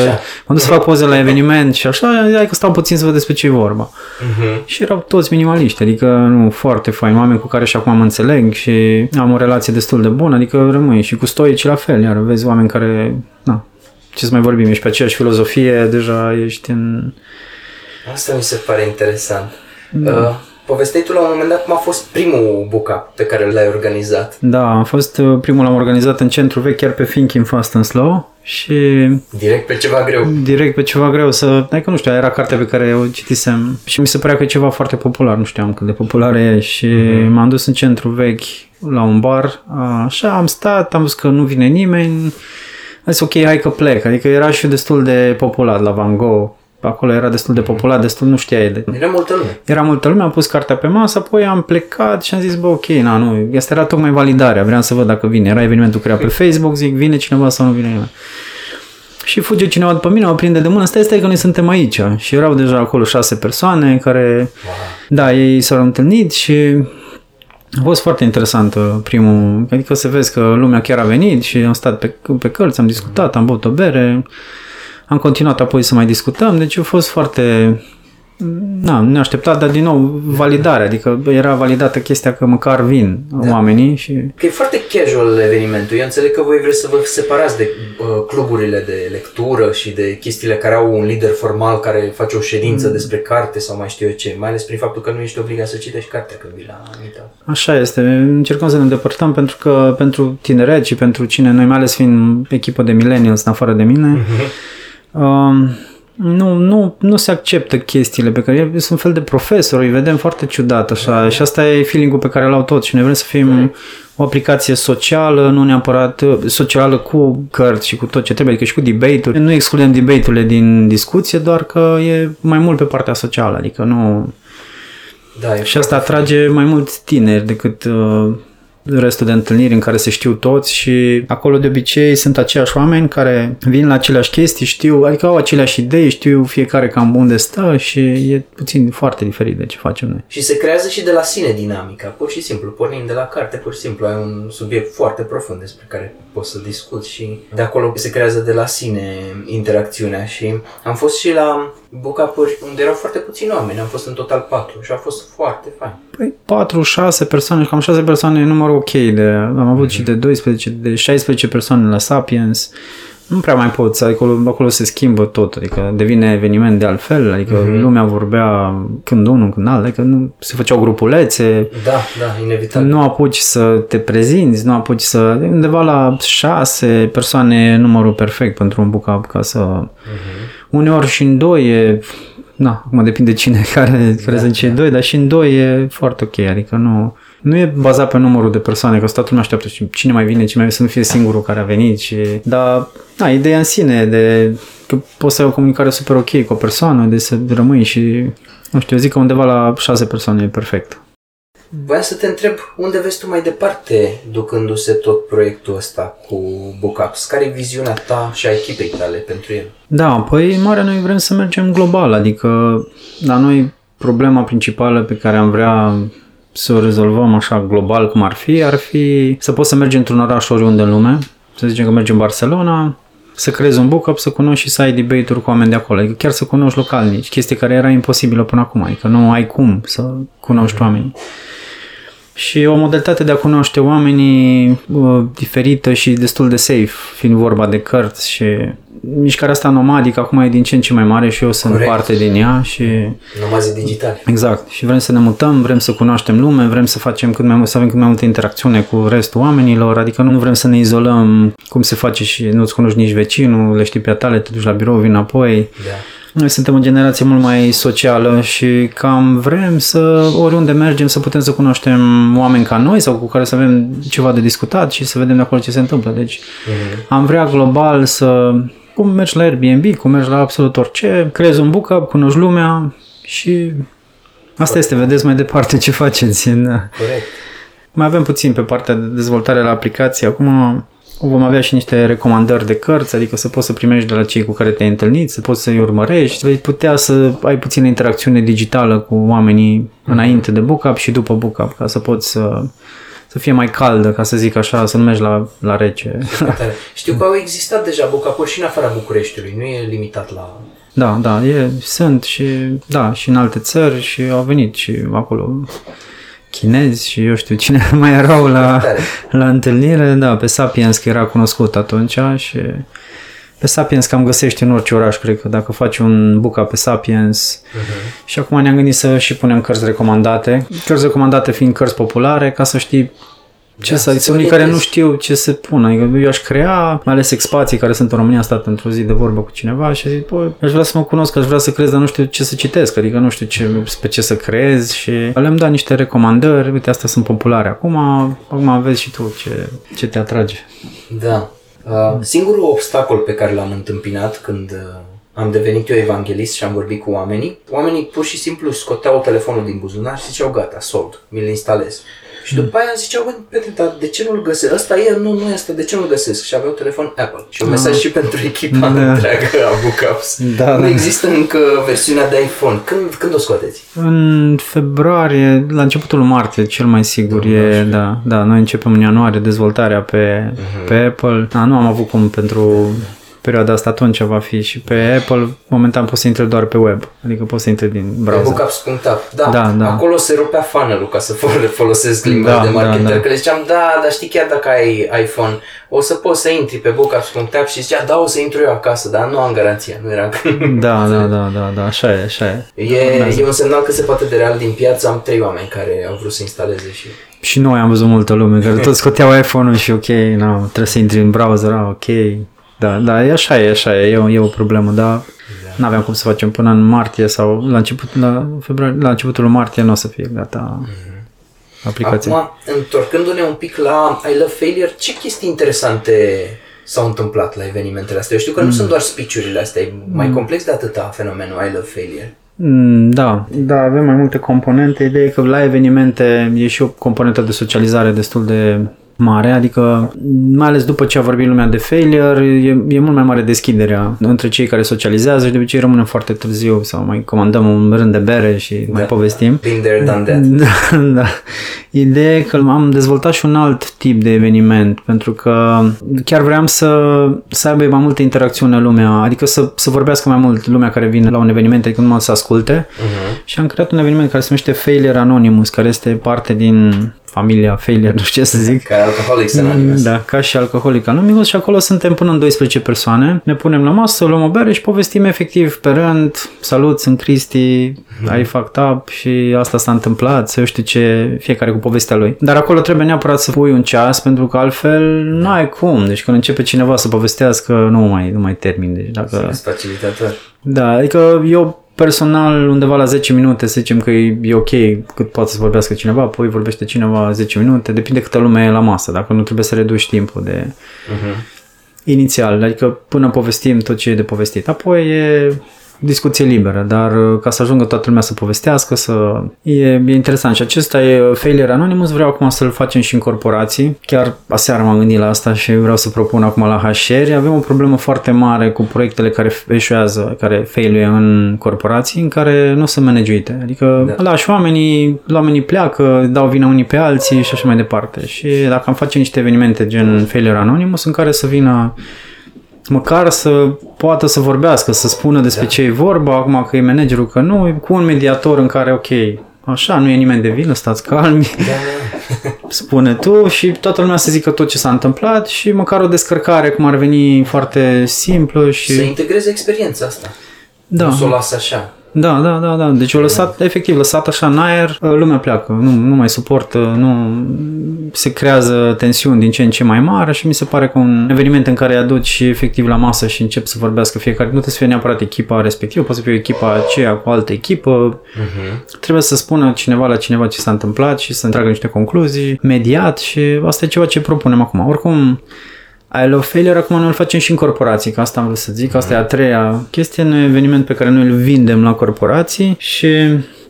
m-am dus să fac poze la eveniment și așa, hai că stau puțin să văd despre ce e vorba. Uh-huh. Și erau toți minimaliști, adică nu, foarte fain, oameni cu care și acum mă înțeleg și am o relație destul de bună, adică rămâi și cu stoici la fel, iar vezi oameni care, na, ce să mai vorbim, ești pe aceeași filozofie, deja ești în... Asta mi se pare interesant. Da. Uh, povesteai tu la un moment dat cum a fost primul buca pe care l-ai organizat. Da, a fost uh, primul l-am organizat în centru vechi, chiar pe Thinking Fast and Slow și Direct pe ceva greu. direct pe ceva greu să... Adică nu știu, era cartea pe care o citisem și mi se părea că e ceva foarte popular, nu știam cât de popular e și m-am dus în centru vechi la un bar, așa am stat, am văzut că nu vine nimeni, am zis ok, hai că plec, adică era și destul de popular la Van Gogh, acolo era destul de popular, destul nu știai de... Era multă lume. Era multă lume, am pus cartea pe masă, apoi am plecat și am zis, bă, ok, na, nu, asta era tocmai validarea, vreau să văd dacă vine. Era evenimentul creat pe Facebook, zic, vine cineva sau nu vine nimeni. Și fuge cineva după mine, mă prinde de mână, stai, stai că noi suntem aici. Și erau deja acolo șase persoane care, da, ei s-au întâlnit și a fost foarte interesant uh, primul, adică să vezi că lumea chiar a venit și am stat pe, pe cărți, am discutat, am băut o bere, am continuat apoi să mai discutăm, deci a fost foarte Na, neașteptat, dar din nou validare, adică era validată chestia că măcar vin da. oamenii și Că e foarte casual evenimentul. Eu înțeleg că voi vreți să vă separați de uh, cluburile de lectură și de chestiile care au un lider formal care face o ședință Mm. despre carte sau mai știu eu ce, mai ales prin faptul că nu ești obligat să citești cartea când vii la anumita. Așa este. Încercăm să ne îndepărtăm pentru că pentru tineret și pentru cine, noi mai ales fiind echipă de millennials în afară de mine, um, nu, nu, nu se acceptă chestiile pe care eu sunt un fel de profesor, îi vedem foarte ciudat așa și asta e feeling-ul pe care l-au toți și noi vrem să fim o aplicație socială, nu neapărat uh, socială cu cărți și cu tot ce trebuie, adică și cu debate-uri. Nu excludem debate-urile din discuție, doar că e mai mult pe partea socială, adică nu... Da, e Și asta atrage mai mulți tineri decât uh, restul de întâlniri în care se știu toți și acolo de obicei sunt aceiași oameni care vin la aceleași chestii, știu, adică au aceleași idei, știu fiecare cam unde stă și e puțin foarte diferit de ce facem noi. Și se creează și de la sine dinamica, pur și simplu, pornind de la carte, pur și simplu, ai un subiect foarte profund despre care poți să discuți și de acolo se creează de la sine interacțiunea și am fost și la book unde erau foarte puțini oameni, am fost în total patru și a fost foarte fain. Păi 4-6 persoane, cam 6 persoane e numărul ok. De, am avut și de 12, de 16 persoane la Sapiens. Nu prea mai poți, adică acolo, acolo se schimbă tot, adică devine eveniment de altfel, adică lumea vorbea când unul, când altul, adică nu, se făceau grupulețe, Da, da, inevitabil. nu apuci să te prezinți, nu apuci să... Undeva la 6 persoane e numărul perfect pentru un book ca să... Uneori și în doi e... Na, acum depinde cine care, care sunt cei doi, dar și în doi e foarte ok, adică nu... Nu e bazat pe numărul de persoane, că toată lumea așteaptă și cine mai vine, cine mai vine, să nu fie singurul care a venit și... Dar, da, ideea în sine de că poți să ai o comunicare super ok cu o persoană, de să rămâi și... Nu știu, eu zic că undeva la șase persoane e perfect. Voiam să te întreb unde vezi tu mai departe ducându-se tot proiectul ăsta cu Bookups? Care e viziunea ta și a echipei tale pentru el? Da, păi în mare noi vrem să mergem global, adică la noi problema principală pe care am vrea să o rezolvăm așa global cum ar fi, ar fi să poți să mergi într-un oraș oriunde în lume, să zicem că mergi în Barcelona, să creezi un book să cunoști și să ai debate-uri cu oameni de acolo, adică chiar să cunoști localnici, chestie care era imposibilă până acum, adică nu ai cum să cunoști oamenii. Și o modalitate de a cunoaște oamenii uh, diferită și destul de safe, fiind vorba de cărți și mișcarea asta nomadică acum e din ce în ce mai mare și eu sunt Corect. parte din ea și Nomazii digitali. exact. Și vrem să ne mutăm, vrem să cunoaștem lume, vrem să facem cât mai mult, să avem cât mai multă interacțiune cu restul oamenilor, adică nu vrem să ne izolăm cum se face și nu-ți cunoști nici vecinul, le știi pe a tale, te duci la birou, vii înapoi. Da. Noi suntem o generație mult mai socială și cam vrem să, oriunde mergem, să putem să cunoaștem oameni ca noi sau cu care să avem ceva de discutat și să vedem de acolo ce se întâmplă. Deci am vrea global să, cum mergi la Airbnb, cum mergi la absolut orice, creezi un book cunoști lumea și asta este, vedeți mai departe ce faceți. În, Corect. mai avem puțin pe partea de dezvoltare la aplicație. Acum vom avea și niște recomandări de cărți, adică să poți să primești de la cei cu care te-ai întâlnit, să poți să-i urmărești, vei putea să ai puțină interacțiune digitală cu oamenii înainte de book și după book ca să poți să, să fie mai caldă, ca să zic așa, să nu mergi la, la rece. Foarte tare. Știu că au existat deja book și în afara Bucureștiului, nu e limitat la... Da, da, e, sunt și, da, și în alte țări și au venit și acolo chinezi și eu știu cine mai erau la, Tare. la întâlnire, da, pe Sapiens că era cunoscut atunci și Pe Sapiens cam găsești în orice oraș, cred că dacă faci un buca pe Sapiens. Uh-huh. Și acum ne-am gândit să și punem cărți recomandate. Cărți recomandate fiind cărți populare, ca să știi ce da, să, sunt unii care nu știu ce să pună. Adică eu aș crea, mai ales expații care sunt în România, am stat într-o zi de vorbă cu cineva și zic, bă, aș vrea să mă cunosc, aș vrea să crez, dar nu știu ce să citesc, adică nu știu ce, pe ce să crezi și le-am dat niște recomandări, uite, astea sunt populare. Acum, acum vezi și tu ce, ce te atrage. Da. Uh, singurul obstacol pe care l-am întâmpinat când uh, am devenit eu evanghelist și am vorbit cu oamenii, oamenii pur și simplu scoteau telefonul din buzunar și ziceau gata, sold, mi-l instalez. Și după aia ziceau, bă, Petre, dar de ce nu-l găsesc? Ăsta e, nu, nu este, de ce nu-l găsesc? Și aveau telefon Apple. Și un ah. mesaj și pentru echipa da. întreagă a Bookhouse. Da, nu da. există încă versiunea de iPhone. Când, când o scoateți? În februarie, la începutul martie, cel mai sigur e, da, da, noi începem în ianuarie dezvoltarea pe, uh-huh. pe Apple. Da, nu am avut cum pentru perioada asta atunci va fi și pe Apple, momentan poți să intri doar pe web, adică poți să intri din browser. Bookups.app, da, da, da. Acolo se rupea funnel ca să folosesc limba da, de marketer, da, da. că le ziceam, da, dar știi chiar dacă ai iPhone, o să poți să intri pe bookups.app și zicea, da, o să intru eu acasă, dar nu am garanția, nu era Da, da, da, da, da, așa e, așa e. E, e un semnal că se poate de real din piață, am trei oameni care au vrut să instaleze și și noi am văzut multă lume care toți scoteau iPhone-ul și ok, no, trebuie să intri în browser, ah, ok, da, da, e așa e, așa e, e o, e o problemă, dar da. nu aveam cum să facem până în martie sau la, început, la, februarie, la începutul lui nu o să fie gata mm-hmm. aplicația. Acum, întorcându-ne un pic la I Love Failure, ce chestii interesante s-au întâmplat la evenimentele astea? Eu știu că mm. nu sunt doar speech-urile astea, e mai mm. complex de atâta fenomenul I Love Failure. Mm, da, da, avem mai multe componente. Ideea e că la evenimente e și o componentă de socializare destul de mare, adică mai ales după ce a vorbit lumea de failure, e, e mult mai mare deschiderea între cei care socializează și de obicei rămânem foarte târziu sau mai comandăm un rând de bere și da, mai povestim. Been there, done that. Da, da. Ideea e că am dezvoltat și un alt tip de eveniment, pentru că chiar vreau să, să aibă mai multă interacțiune lumea, adică să, să vorbească mai mult lumea care vine la un eveniment, adică numai să asculte. Uh-huh. Și am creat un eveniment care se numește Failure Anonymous, care este parte din familia Failure, nu știu ce să zic. Ca Alcoholics Anonymous. Da, ca și Alcoholic Anonymous și acolo suntem până în 12 persoane. Ne punem la masă, luăm o bere și povestim efectiv pe rând, salut, sunt Cristi, mm. ai fucked up și asta s-a întâmplat, să eu știu ce, fiecare cu povestea lui. Dar acolo trebuie neapărat să pui un ceas pentru că altfel nu ai cum. Deci când începe cineva să povestească, nu mai, nu mai termin. Deci dacă... facilitator. Da, adică eu personal undeva la 10 minute, să zicem că e, e ok cât poate să vorbească cineva, apoi vorbește cineva 10 minute, depinde câtă lume e la masă, dacă nu trebuie să reduci timpul de uh-huh. inițial, adică până povestim tot ce e de povestit. Apoi e discuție liberă, dar uh, ca să ajungă toată lumea să povestească, să... E, e interesant și acesta e Failure Anonymous, vreau acum să-l facem și în corporații. Chiar aseară m-am gândit la asta și vreau să propun acum la HR. Avem o problemă foarte mare cu proiectele care eșuează, care failue în corporații, în care nu sunt managuite. Adică da. lași oamenii, oamenii pleacă, dau vina unii pe alții și așa mai departe. Și dacă am face niște evenimente gen Failure Anonymous în care să vină măcar să poată să vorbească, să spună despre da. ce e vorba, acum că e managerul, că nu, cu un mediator în care, ok, așa, nu e nimeni de vină, stați calmi, da. spune tu și toată lumea să zică tot ce s-a întâmplat și măcar o descărcare cum ar veni foarte simplă și... Să integreze experiența asta. Da. Nu să o lasă așa. Da, da, da, da. Deci o lăsat, efectiv, lăsat așa în aer, lumea pleacă, nu, nu mai suportă, nu se creează tensiuni din ce în ce mai mari și mi se pare că un eveniment în care îi aduci efectiv la masă și încep să vorbească fiecare, nu trebuie să fie neapărat echipa respectivă, poate să fie echipa aceea cu altă echipă, uh-huh. trebuie să spună cineva la cineva ce s-a întâmplat și să tragă niște concluzii, mediat și asta e ceva ce propunem acum. Oricum, I Love Failure acum noi îl facem și în corporații, că asta am vrut să zic, asta e a treia chestie, un eveniment pe care noi îl vindem la corporații și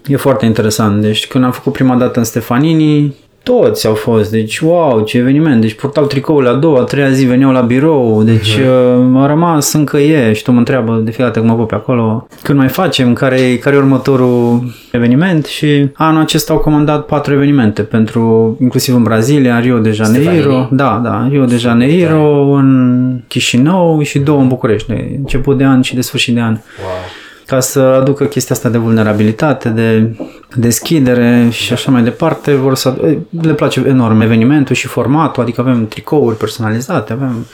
e foarte interesant. Deci când am făcut prima dată în Stefanini, toți au fost, deci wow, ce eveniment, deci purtau tricoul a doua, a treia zi veneau la birou, deci uh-huh. a rămas încă e și tu mă întreabă de fiecare dată când mă văd pe acolo, când mai facem, care, care e următorul eveniment și anul acesta au comandat patru evenimente pentru, inclusiv în Brazilia, în Rio de Janeiro, Stefanini. da, da, Rio de Janeiro, în Chișinău și două în București, de început de an și de sfârșit de an. Wow ca să aducă chestia asta de vulnerabilitate, de deschidere și așa mai departe. Vor să, le place enorm evenimentul și formatul, adică avem tricouri personalizate, avem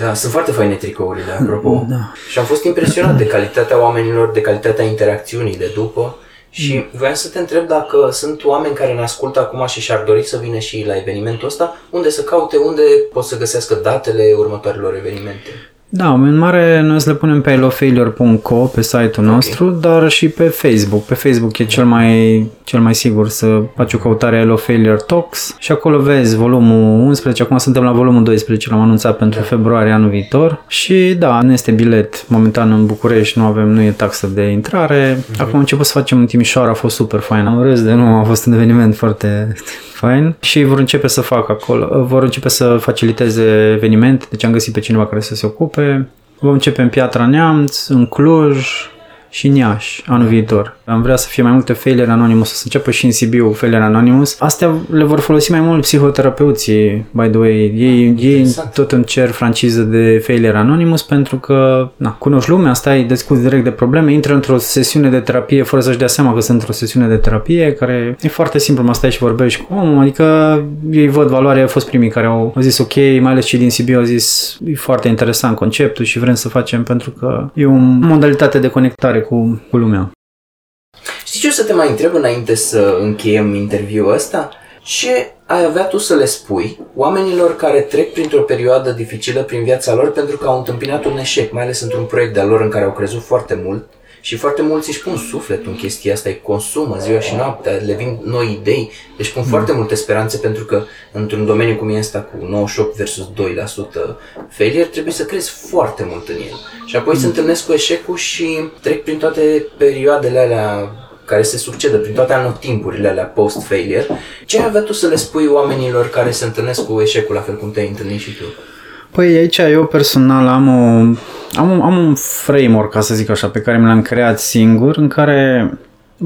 Da, sunt foarte faine tricourile, apropo. Da. Și am fost impresionat de calitatea oamenilor, de calitatea interacțiunii de după. Și mm. voiam să te întreb dacă sunt oameni care ne ascultă acum și și-ar dori să vină și la evenimentul ăsta, unde să caute, unde pot să găsească datele următoarelor evenimente. Da, în mare noi să le punem pe hellofailure.co pe site-ul nostru, dar și pe Facebook. Pe Facebook e cel mai, cel mai sigur să faci o căutare Hello Failure Talks și acolo vezi volumul 11, acum suntem la volumul 12, l-am anunțat pentru februarie anul viitor și da, nu este bilet momentan în București, nu avem, nu e taxă de intrare. Acum am început să facem în Timișoara, a fost super fain. Am râs de nu, a fost un eveniment foarte fain și vor începe să facă acolo, vor începe să faciliteze evenimente, deci am găsit pe cineva care să se ocupe. Vom începe în Piatra Neamț, în Cluj, și în Iași anul viitor. Am vrea să fie mai multe failure anonymous, să înceapă și în Sibiu failure anonymous. Astea le vor folosi mai mult psihoterapeuții, by the way. Ei, ei tot îmi cer franciză de failure anonymous pentru că na, cunoști lumea, stai, discuți direct de probleme, intră într-o sesiune de terapie fără să-și dea seama că sunt într-o sesiune de terapie care e foarte simplu, mă stai și vorbești cu omul, adică ei văd valoarea, au fost primii care au, au zis ok, mai ales cei din Sibiu au zis e foarte interesant conceptul și vrem să facem pentru că e o modalitate de conectare cu, cu lumea. Știi ce o să te mai întreb înainte să încheiem interviul ăsta? Ce ai avea tu să le spui oamenilor care trec printr-o perioadă dificilă prin viața lor pentru că au întâmpinat un eșec, mai ales într-un proiect de-al lor în care au crezut foarte mult și foarte mulți își pun sufletul în chestia asta, îi consumă ziua și noaptea, le vin noi idei, deci pun mm. foarte multe speranțe pentru că într-un domeniu cum e ăsta cu 98 versus 2% failure, trebuie să crezi foarte mult în el. Și apoi mm. se întâlnesc cu eșecul și trec prin toate perioadele alea care se succedă prin toate anotimpurile alea post-failure, ce ai avea tu să le spui oamenilor care se întâlnesc cu eșecul la fel cum te-ai întâlnit și tu? Păi aici eu personal am, o, am, un, am un framework, ca să zic așa, pe care mi l-am creat singur, în care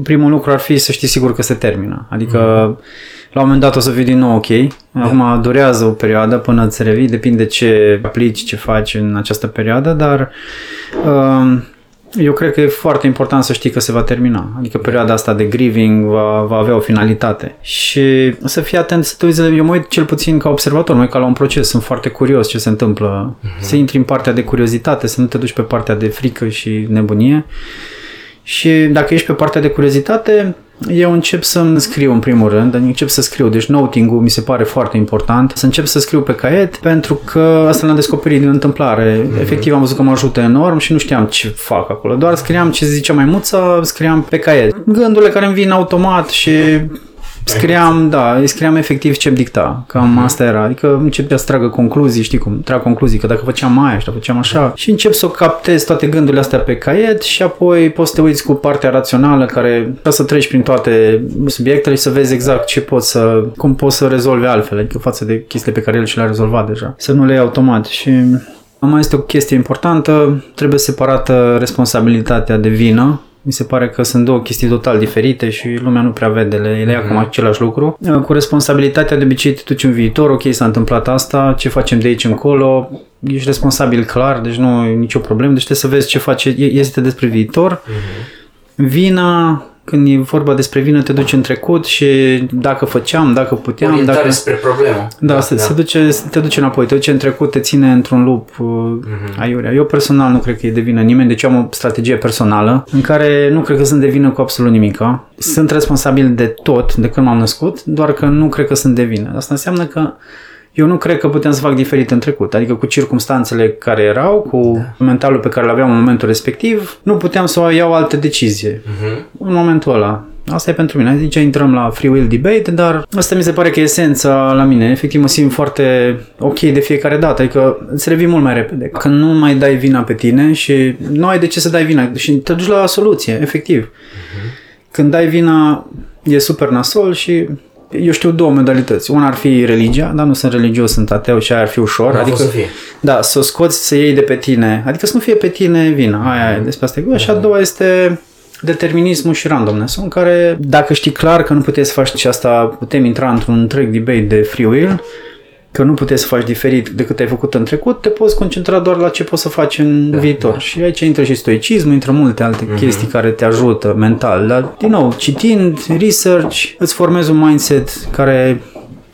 primul lucru ar fi să știi sigur că se termină. Adică mm. la un moment dat o să fii din nou ok. Da. Acum durează o perioadă până îți revii, depinde ce aplici, ce faci în această perioadă, dar uh, eu cred că e foarte important să știi că se va termina. Adică perioada asta de grieving va, va avea o finalitate. Și să fii atent să te uiți, eu mă uit cel puțin ca observator, mă uit ca la un proces, sunt foarte curios ce se întâmplă. Uh-huh. Să intri în partea de curiozitate, să nu te duci pe partea de frică și nebunie. Și dacă ești pe partea de curiozitate, eu încep să scriu în primul rând, încep să scriu, deci noting-ul mi se pare foarte important, să încep să scriu pe caiet pentru că asta l-am descoperit din întâmplare. Mm-hmm. Efectiv am văzut că mă ajută enorm și nu știam ce fac acolo, doar scriam ce zicea maimuța, scriam pe caiet. Gândurile care îmi vin automat și Scriam, da, îi scriam efectiv ce dicta. Cam uh-huh. asta era. Adică începea să tragă concluzii, știi cum, trag concluzii, că dacă făceam aia și dacă făceam așa. Și încep să captez toate gândurile astea pe caiet și apoi poți să te uiți cu partea rațională care ca să treci prin toate subiectele și să vezi exact ce poți să, cum poți să rezolvi altfel, adică față de chestiile pe care el și le-a rezolvat deja. Să nu le iei automat și mai este o chestie importantă, trebuie separată responsabilitatea de vină mi se pare că sunt două chestii total diferite și lumea nu prea vede, le, le ia mm-hmm. același lucru. Cu responsabilitatea de obicei te duci în viitor, ok, s-a întâmplat asta, ce facem de aici încolo, ești responsabil clar, deci nu e nicio problemă, deci trebuie să vezi ce face, este despre viitor. Mm-hmm. Vina, când e vorba despre vină, te duci în trecut și dacă făceam, dacă puteam... Orientare dacă... spre problemă. Da, da, se, da. Se duce, te duce înapoi, te duce în trecut, te ține într-un lup uh-huh. aiurea. Eu personal nu cred că e de vină nimeni, deci am o strategie personală în care nu cred că sunt de vină cu absolut nimica. Sunt responsabil de tot de când m-am născut, doar că nu cred că sunt de vină. Asta înseamnă că eu nu cred că putem să fac diferit în trecut. Adică cu circumstanțele care erau, cu da. mentalul pe care îl aveam în momentul respectiv, nu puteam să iau alte decizie uh-huh. în momentul ăla. Asta e pentru mine. Aici intrăm la free will debate, dar asta mi se pare că e esența la mine. Efectiv mă simt foarte ok de fiecare dată, adică îți revii mult mai repede. Când nu mai dai vina pe tine și nu ai de ce să dai vina și te duci la soluție, efectiv. Uh-huh. Când dai vina e super nasol și eu știu două modalități. Una ar fi religia, dar nu sunt religios, sunt ateu și aia ar fi ușor. Da, adică, să fie. Da, să o scoți, să iei de pe tine. Adică să nu fie pe tine vina. Aia e despre asta. Și a doua este determinismul și randomness în care dacă știi clar că nu puteți să faci asta, putem intra într-un întreg debate de free will, că nu puteți să faci diferit decât ai făcut în trecut, te poți concentra doar la ce poți să faci în da, viitor. Da. Și aici intră și stoicismul, intră multe alte mm-hmm. chestii care te ajută mental. Dar, din nou, citind, research, îți formezi un mindset care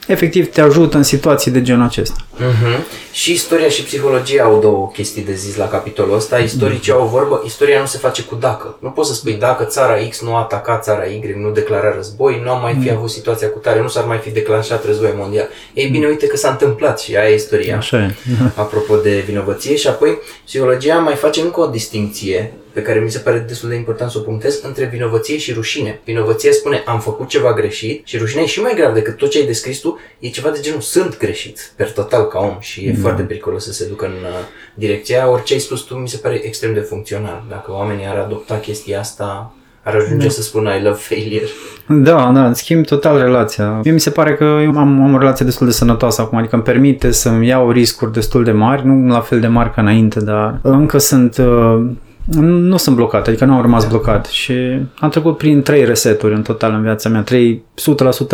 efectiv te ajută în situații de genul acesta. Uh-huh. Și istoria și psihologia au două chestii de zis la capitolul ăsta. Istoricii au o vorbă, istoria nu se face cu dacă. Nu poți să spui dacă țara X nu a atacat țara Y, nu declara război, nu am mai fi avut situația cu tare, nu s-ar mai fi declanșat război mondial. Ei bine, uite că s-a întâmplat și aia e istoria. Așa e. Apropo de vinovăție și apoi psihologia mai face încă o distinție pe care mi se pare destul de important să o punctez, între vinovăție și rușine. Vinovăția spune am făcut ceva greșit și rușinea e și mai grav decât tot ce ai descris tu, e ceva de genul sunt greșit, per total ca om și e mm. foarte periculos să se ducă în uh, direcția. Orice ai spus tu mi se pare extrem de funcțional. Dacă oamenii ar adopta chestia asta, ar ajunge da. să spună I love failure. Da, da, schimb total relația. Mie mi se pare că eu am, am o relație destul de sănătoasă acum, adică îmi permite să-mi iau riscuri destul de mari, nu la fel de mari ca înainte, dar încă sunt uh, nu sunt blocat, adică nu am rămas blocat și am trecut prin trei reseturi în total în viața mea, trei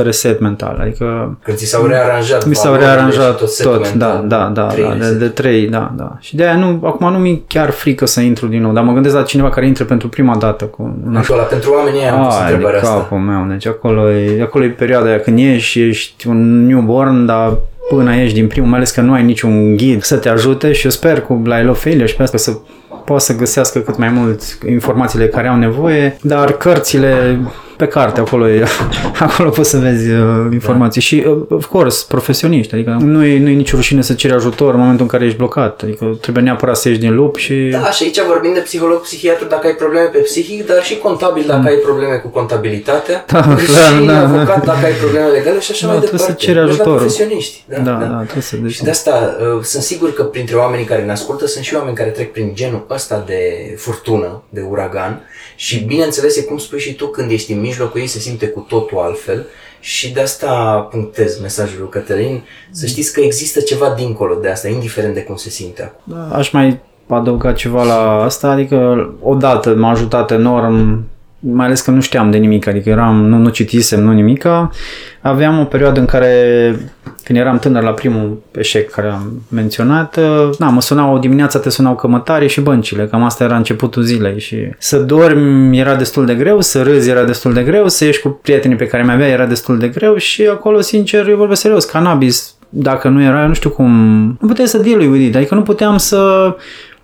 100% reset mental, adică... Când ți s-au rearanjat Mi s-au rearanjat tot, tot da, da, da, da de, de, trei, da, da. Și de aia nu, acum nu mi chiar frică să intru din nou, dar mă gândesc la cineva care intră pentru prima dată cu... Acolo, pentru oamenii aia am pus întrebarea asta. capul meu, deci acolo e, acolo e perioada aia când ieși, ești un newborn, dar până ieși din primul, mai ales că nu ai niciun ghid să te ajute și eu sper cu la Hello Failure și pe asta să poată să găsească cât mai mult informațiile care au nevoie, dar cărțile pe carte, acolo, e, acolo poți să vezi uh, informații. Da. Și, uh, of course, profesioniști, adică nu e, nu e nicio rușine să ceri ajutor în momentul în care ești blocat, adică trebuie neapărat să ieși din lup și... Da, și aici vorbim de psiholog, psihiatru dacă ai probleme pe psihic, dar și contabil dacă mm. ai probleme cu contabilitatea, da, și da, avocat dacă ai probleme legale și așa da, mai departe. Trebuie să ceri ajutor. profesioniști. Da, da, da. da trebuie să deci... Și de asta uh, sunt sigur că printre oamenii care ne ascultă sunt și oameni care trec prin genul ăsta de furtună, de uragan și bineînțeles e cum spui și tu, când ești în mijlocul ei se simte cu totul altfel și de asta punctez mesajul lui Cătălin, să știți că există ceva dincolo de asta, indiferent de cum se simte acum. Da, aș mai adăuga ceva la asta, adică odată m-a ajutat enorm mai ales că nu știam de nimic, adică eram, nu, nu citisem, nu nimica. Aveam o perioadă în care, când eram tânăr la primul eșec care am menționat, na, mă sunau o dimineață, te sunau cămătare și băncile, cam asta era începutul zilei și să dormi era destul de greu, să râzi era destul de greu, să ieși cu prietenii pe care mi-avea era destul de greu și acolo, sincer, eu vorbesc serios, cannabis, dacă nu era, nu știu cum, nu puteai să deal with it, adică nu puteam să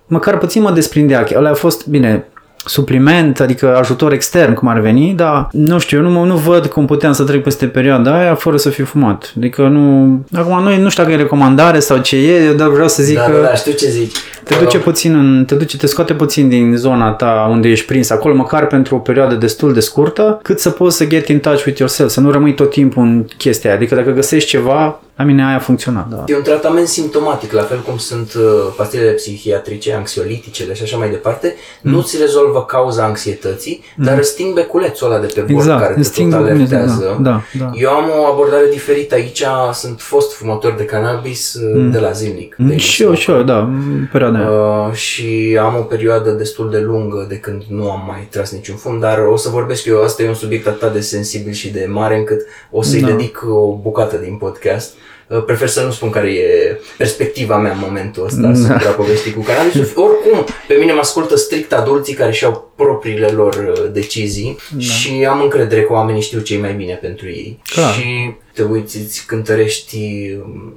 măcar puțin mă desprindea. Ăla a fost, bine, supliment, adică ajutor extern, cum ar veni, dar nu știu, eu nu, nu văd cum puteam să trec peste perioada aia fără să fiu fumat. Adică nu... Acum noi nu știu dacă e recomandare sau ce e, eu dar vreau să zic da, că... Da, da, știu ce zici. Te duce puțin în, te duce, te scoate puțin din zona ta unde ești prins acolo, măcar pentru o perioadă destul de scurtă, cât să poți să get in touch with yourself, să nu rămâi tot timpul în chestia aia. Adică dacă găsești ceva, la mine aia a funcționat, da. E un tratament simptomatic, la fel cum sunt uh, pastilele psihiatrice, anxioliticele și așa mai departe. Mm. Nu ți rezolvă cauza anxietății, mm. dar îți sting beculețul ăla de pe bord exact, care te tot alertează. Da, da, da. Eu am o abordare diferită aici, sunt fost fumător de cannabis uh, mm. de la zilnic. Mm. Și eu, și eu, da, perioada uh, Și am o perioadă destul de lungă de când nu am mai tras niciun fum, dar o să vorbesc eu, asta e un subiect atât de sensibil și de mare încât o să-i da. dedic o bucată din podcast. Uh, prefer să nu spun care e perspectiva mea în momentul ăsta da. asupra poveștii cu cannabisul. Oricum, pe mine mă ascultă strict adulții care și-au propriile lor uh, decizii da. și am încredere că oamenii știu ce e mai bine pentru ei. Clar. Și te uiți, îți cântărești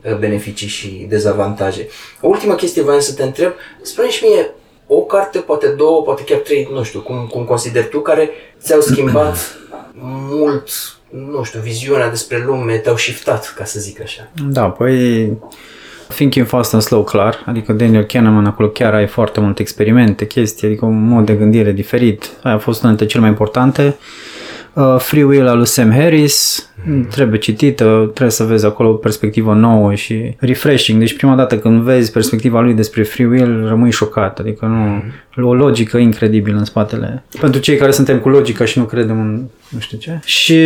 uh, beneficii și dezavantaje. O ultimă chestie voiam să te întreb, spune și mie o carte, poate două, poate chiar trei, nu știu, cum, cum consideri tu, care ți-au schimbat mult nu știu, viziunea despre lume te-au shiftat, ca să zic așa. Da, păi Thinking Fast and Slow, clar, adică Daniel Kahneman acolo chiar ai foarte multe experimente, chestii, adică un mod de gândire diferit. Aia a fost una dintre cele mai importante. Uh, Free Will al lui Sam Harris, mm. trebuie citită, trebuie să vezi acolo o perspectivă nouă și refreshing. Deci prima dată când vezi perspectiva lui despre Free Will, rămâi șocat, adică nu, mm. o logică incredibilă în spatele. Pentru cei care suntem cu logica și nu credem în nu știu ce. Și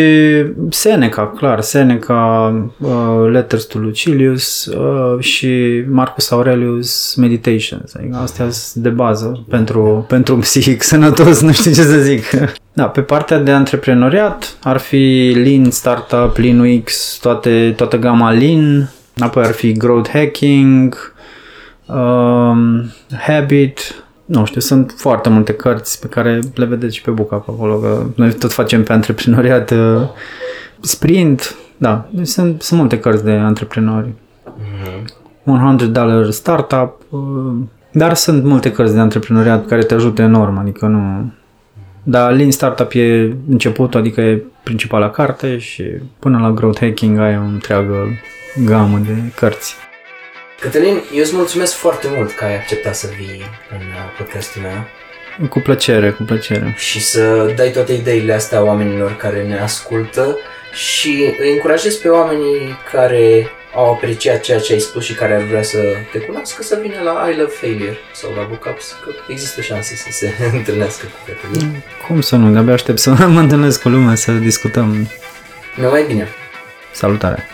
Seneca, clar, Seneca, uh, Letters to Lucilius uh, și Marcus Aurelius Meditations. Adică astea sunt de bază pentru, pentru un psihic sănătos, nu știu ce să zic. Da, pe partea de antreprenoriat ar fi Lean Startup, Lean UX, toate, toată gama Lean, apoi ar fi Growth Hacking, um, Habit, nu știu, sunt foarte multe cărți pe care le vedeți și pe Buca acolo, că noi tot facem pe antreprenoriat uh, sprint, Da, deci sunt, sunt multe cărți de antreprenori. Mhm. 100 Dollar Startup, uh, dar sunt multe cărți de antreprenoriat care te ajută enorm, adică nu... Dar Lean Startup e începutul, adică e principala carte și până la Growth Hacking ai o întreagă gamă de cărți. Cătălin, eu îți mulțumesc foarte mult că ai acceptat să vii în uh, podcastul meu Cu plăcere, cu plăcere. și să dai toate ideile astea oamenilor care ne ascultă și îi încurajez pe oamenii care au apreciat ceea ce ai spus și care ar vrea să te cunoască să vină la I Love Failure sau la Bookups, că există șanse să se întâlnească cu Cătălin. Cum să nu, de-abia aștept să mă întâlnesc cu lumea, să discutăm. Numai bine! Salutare!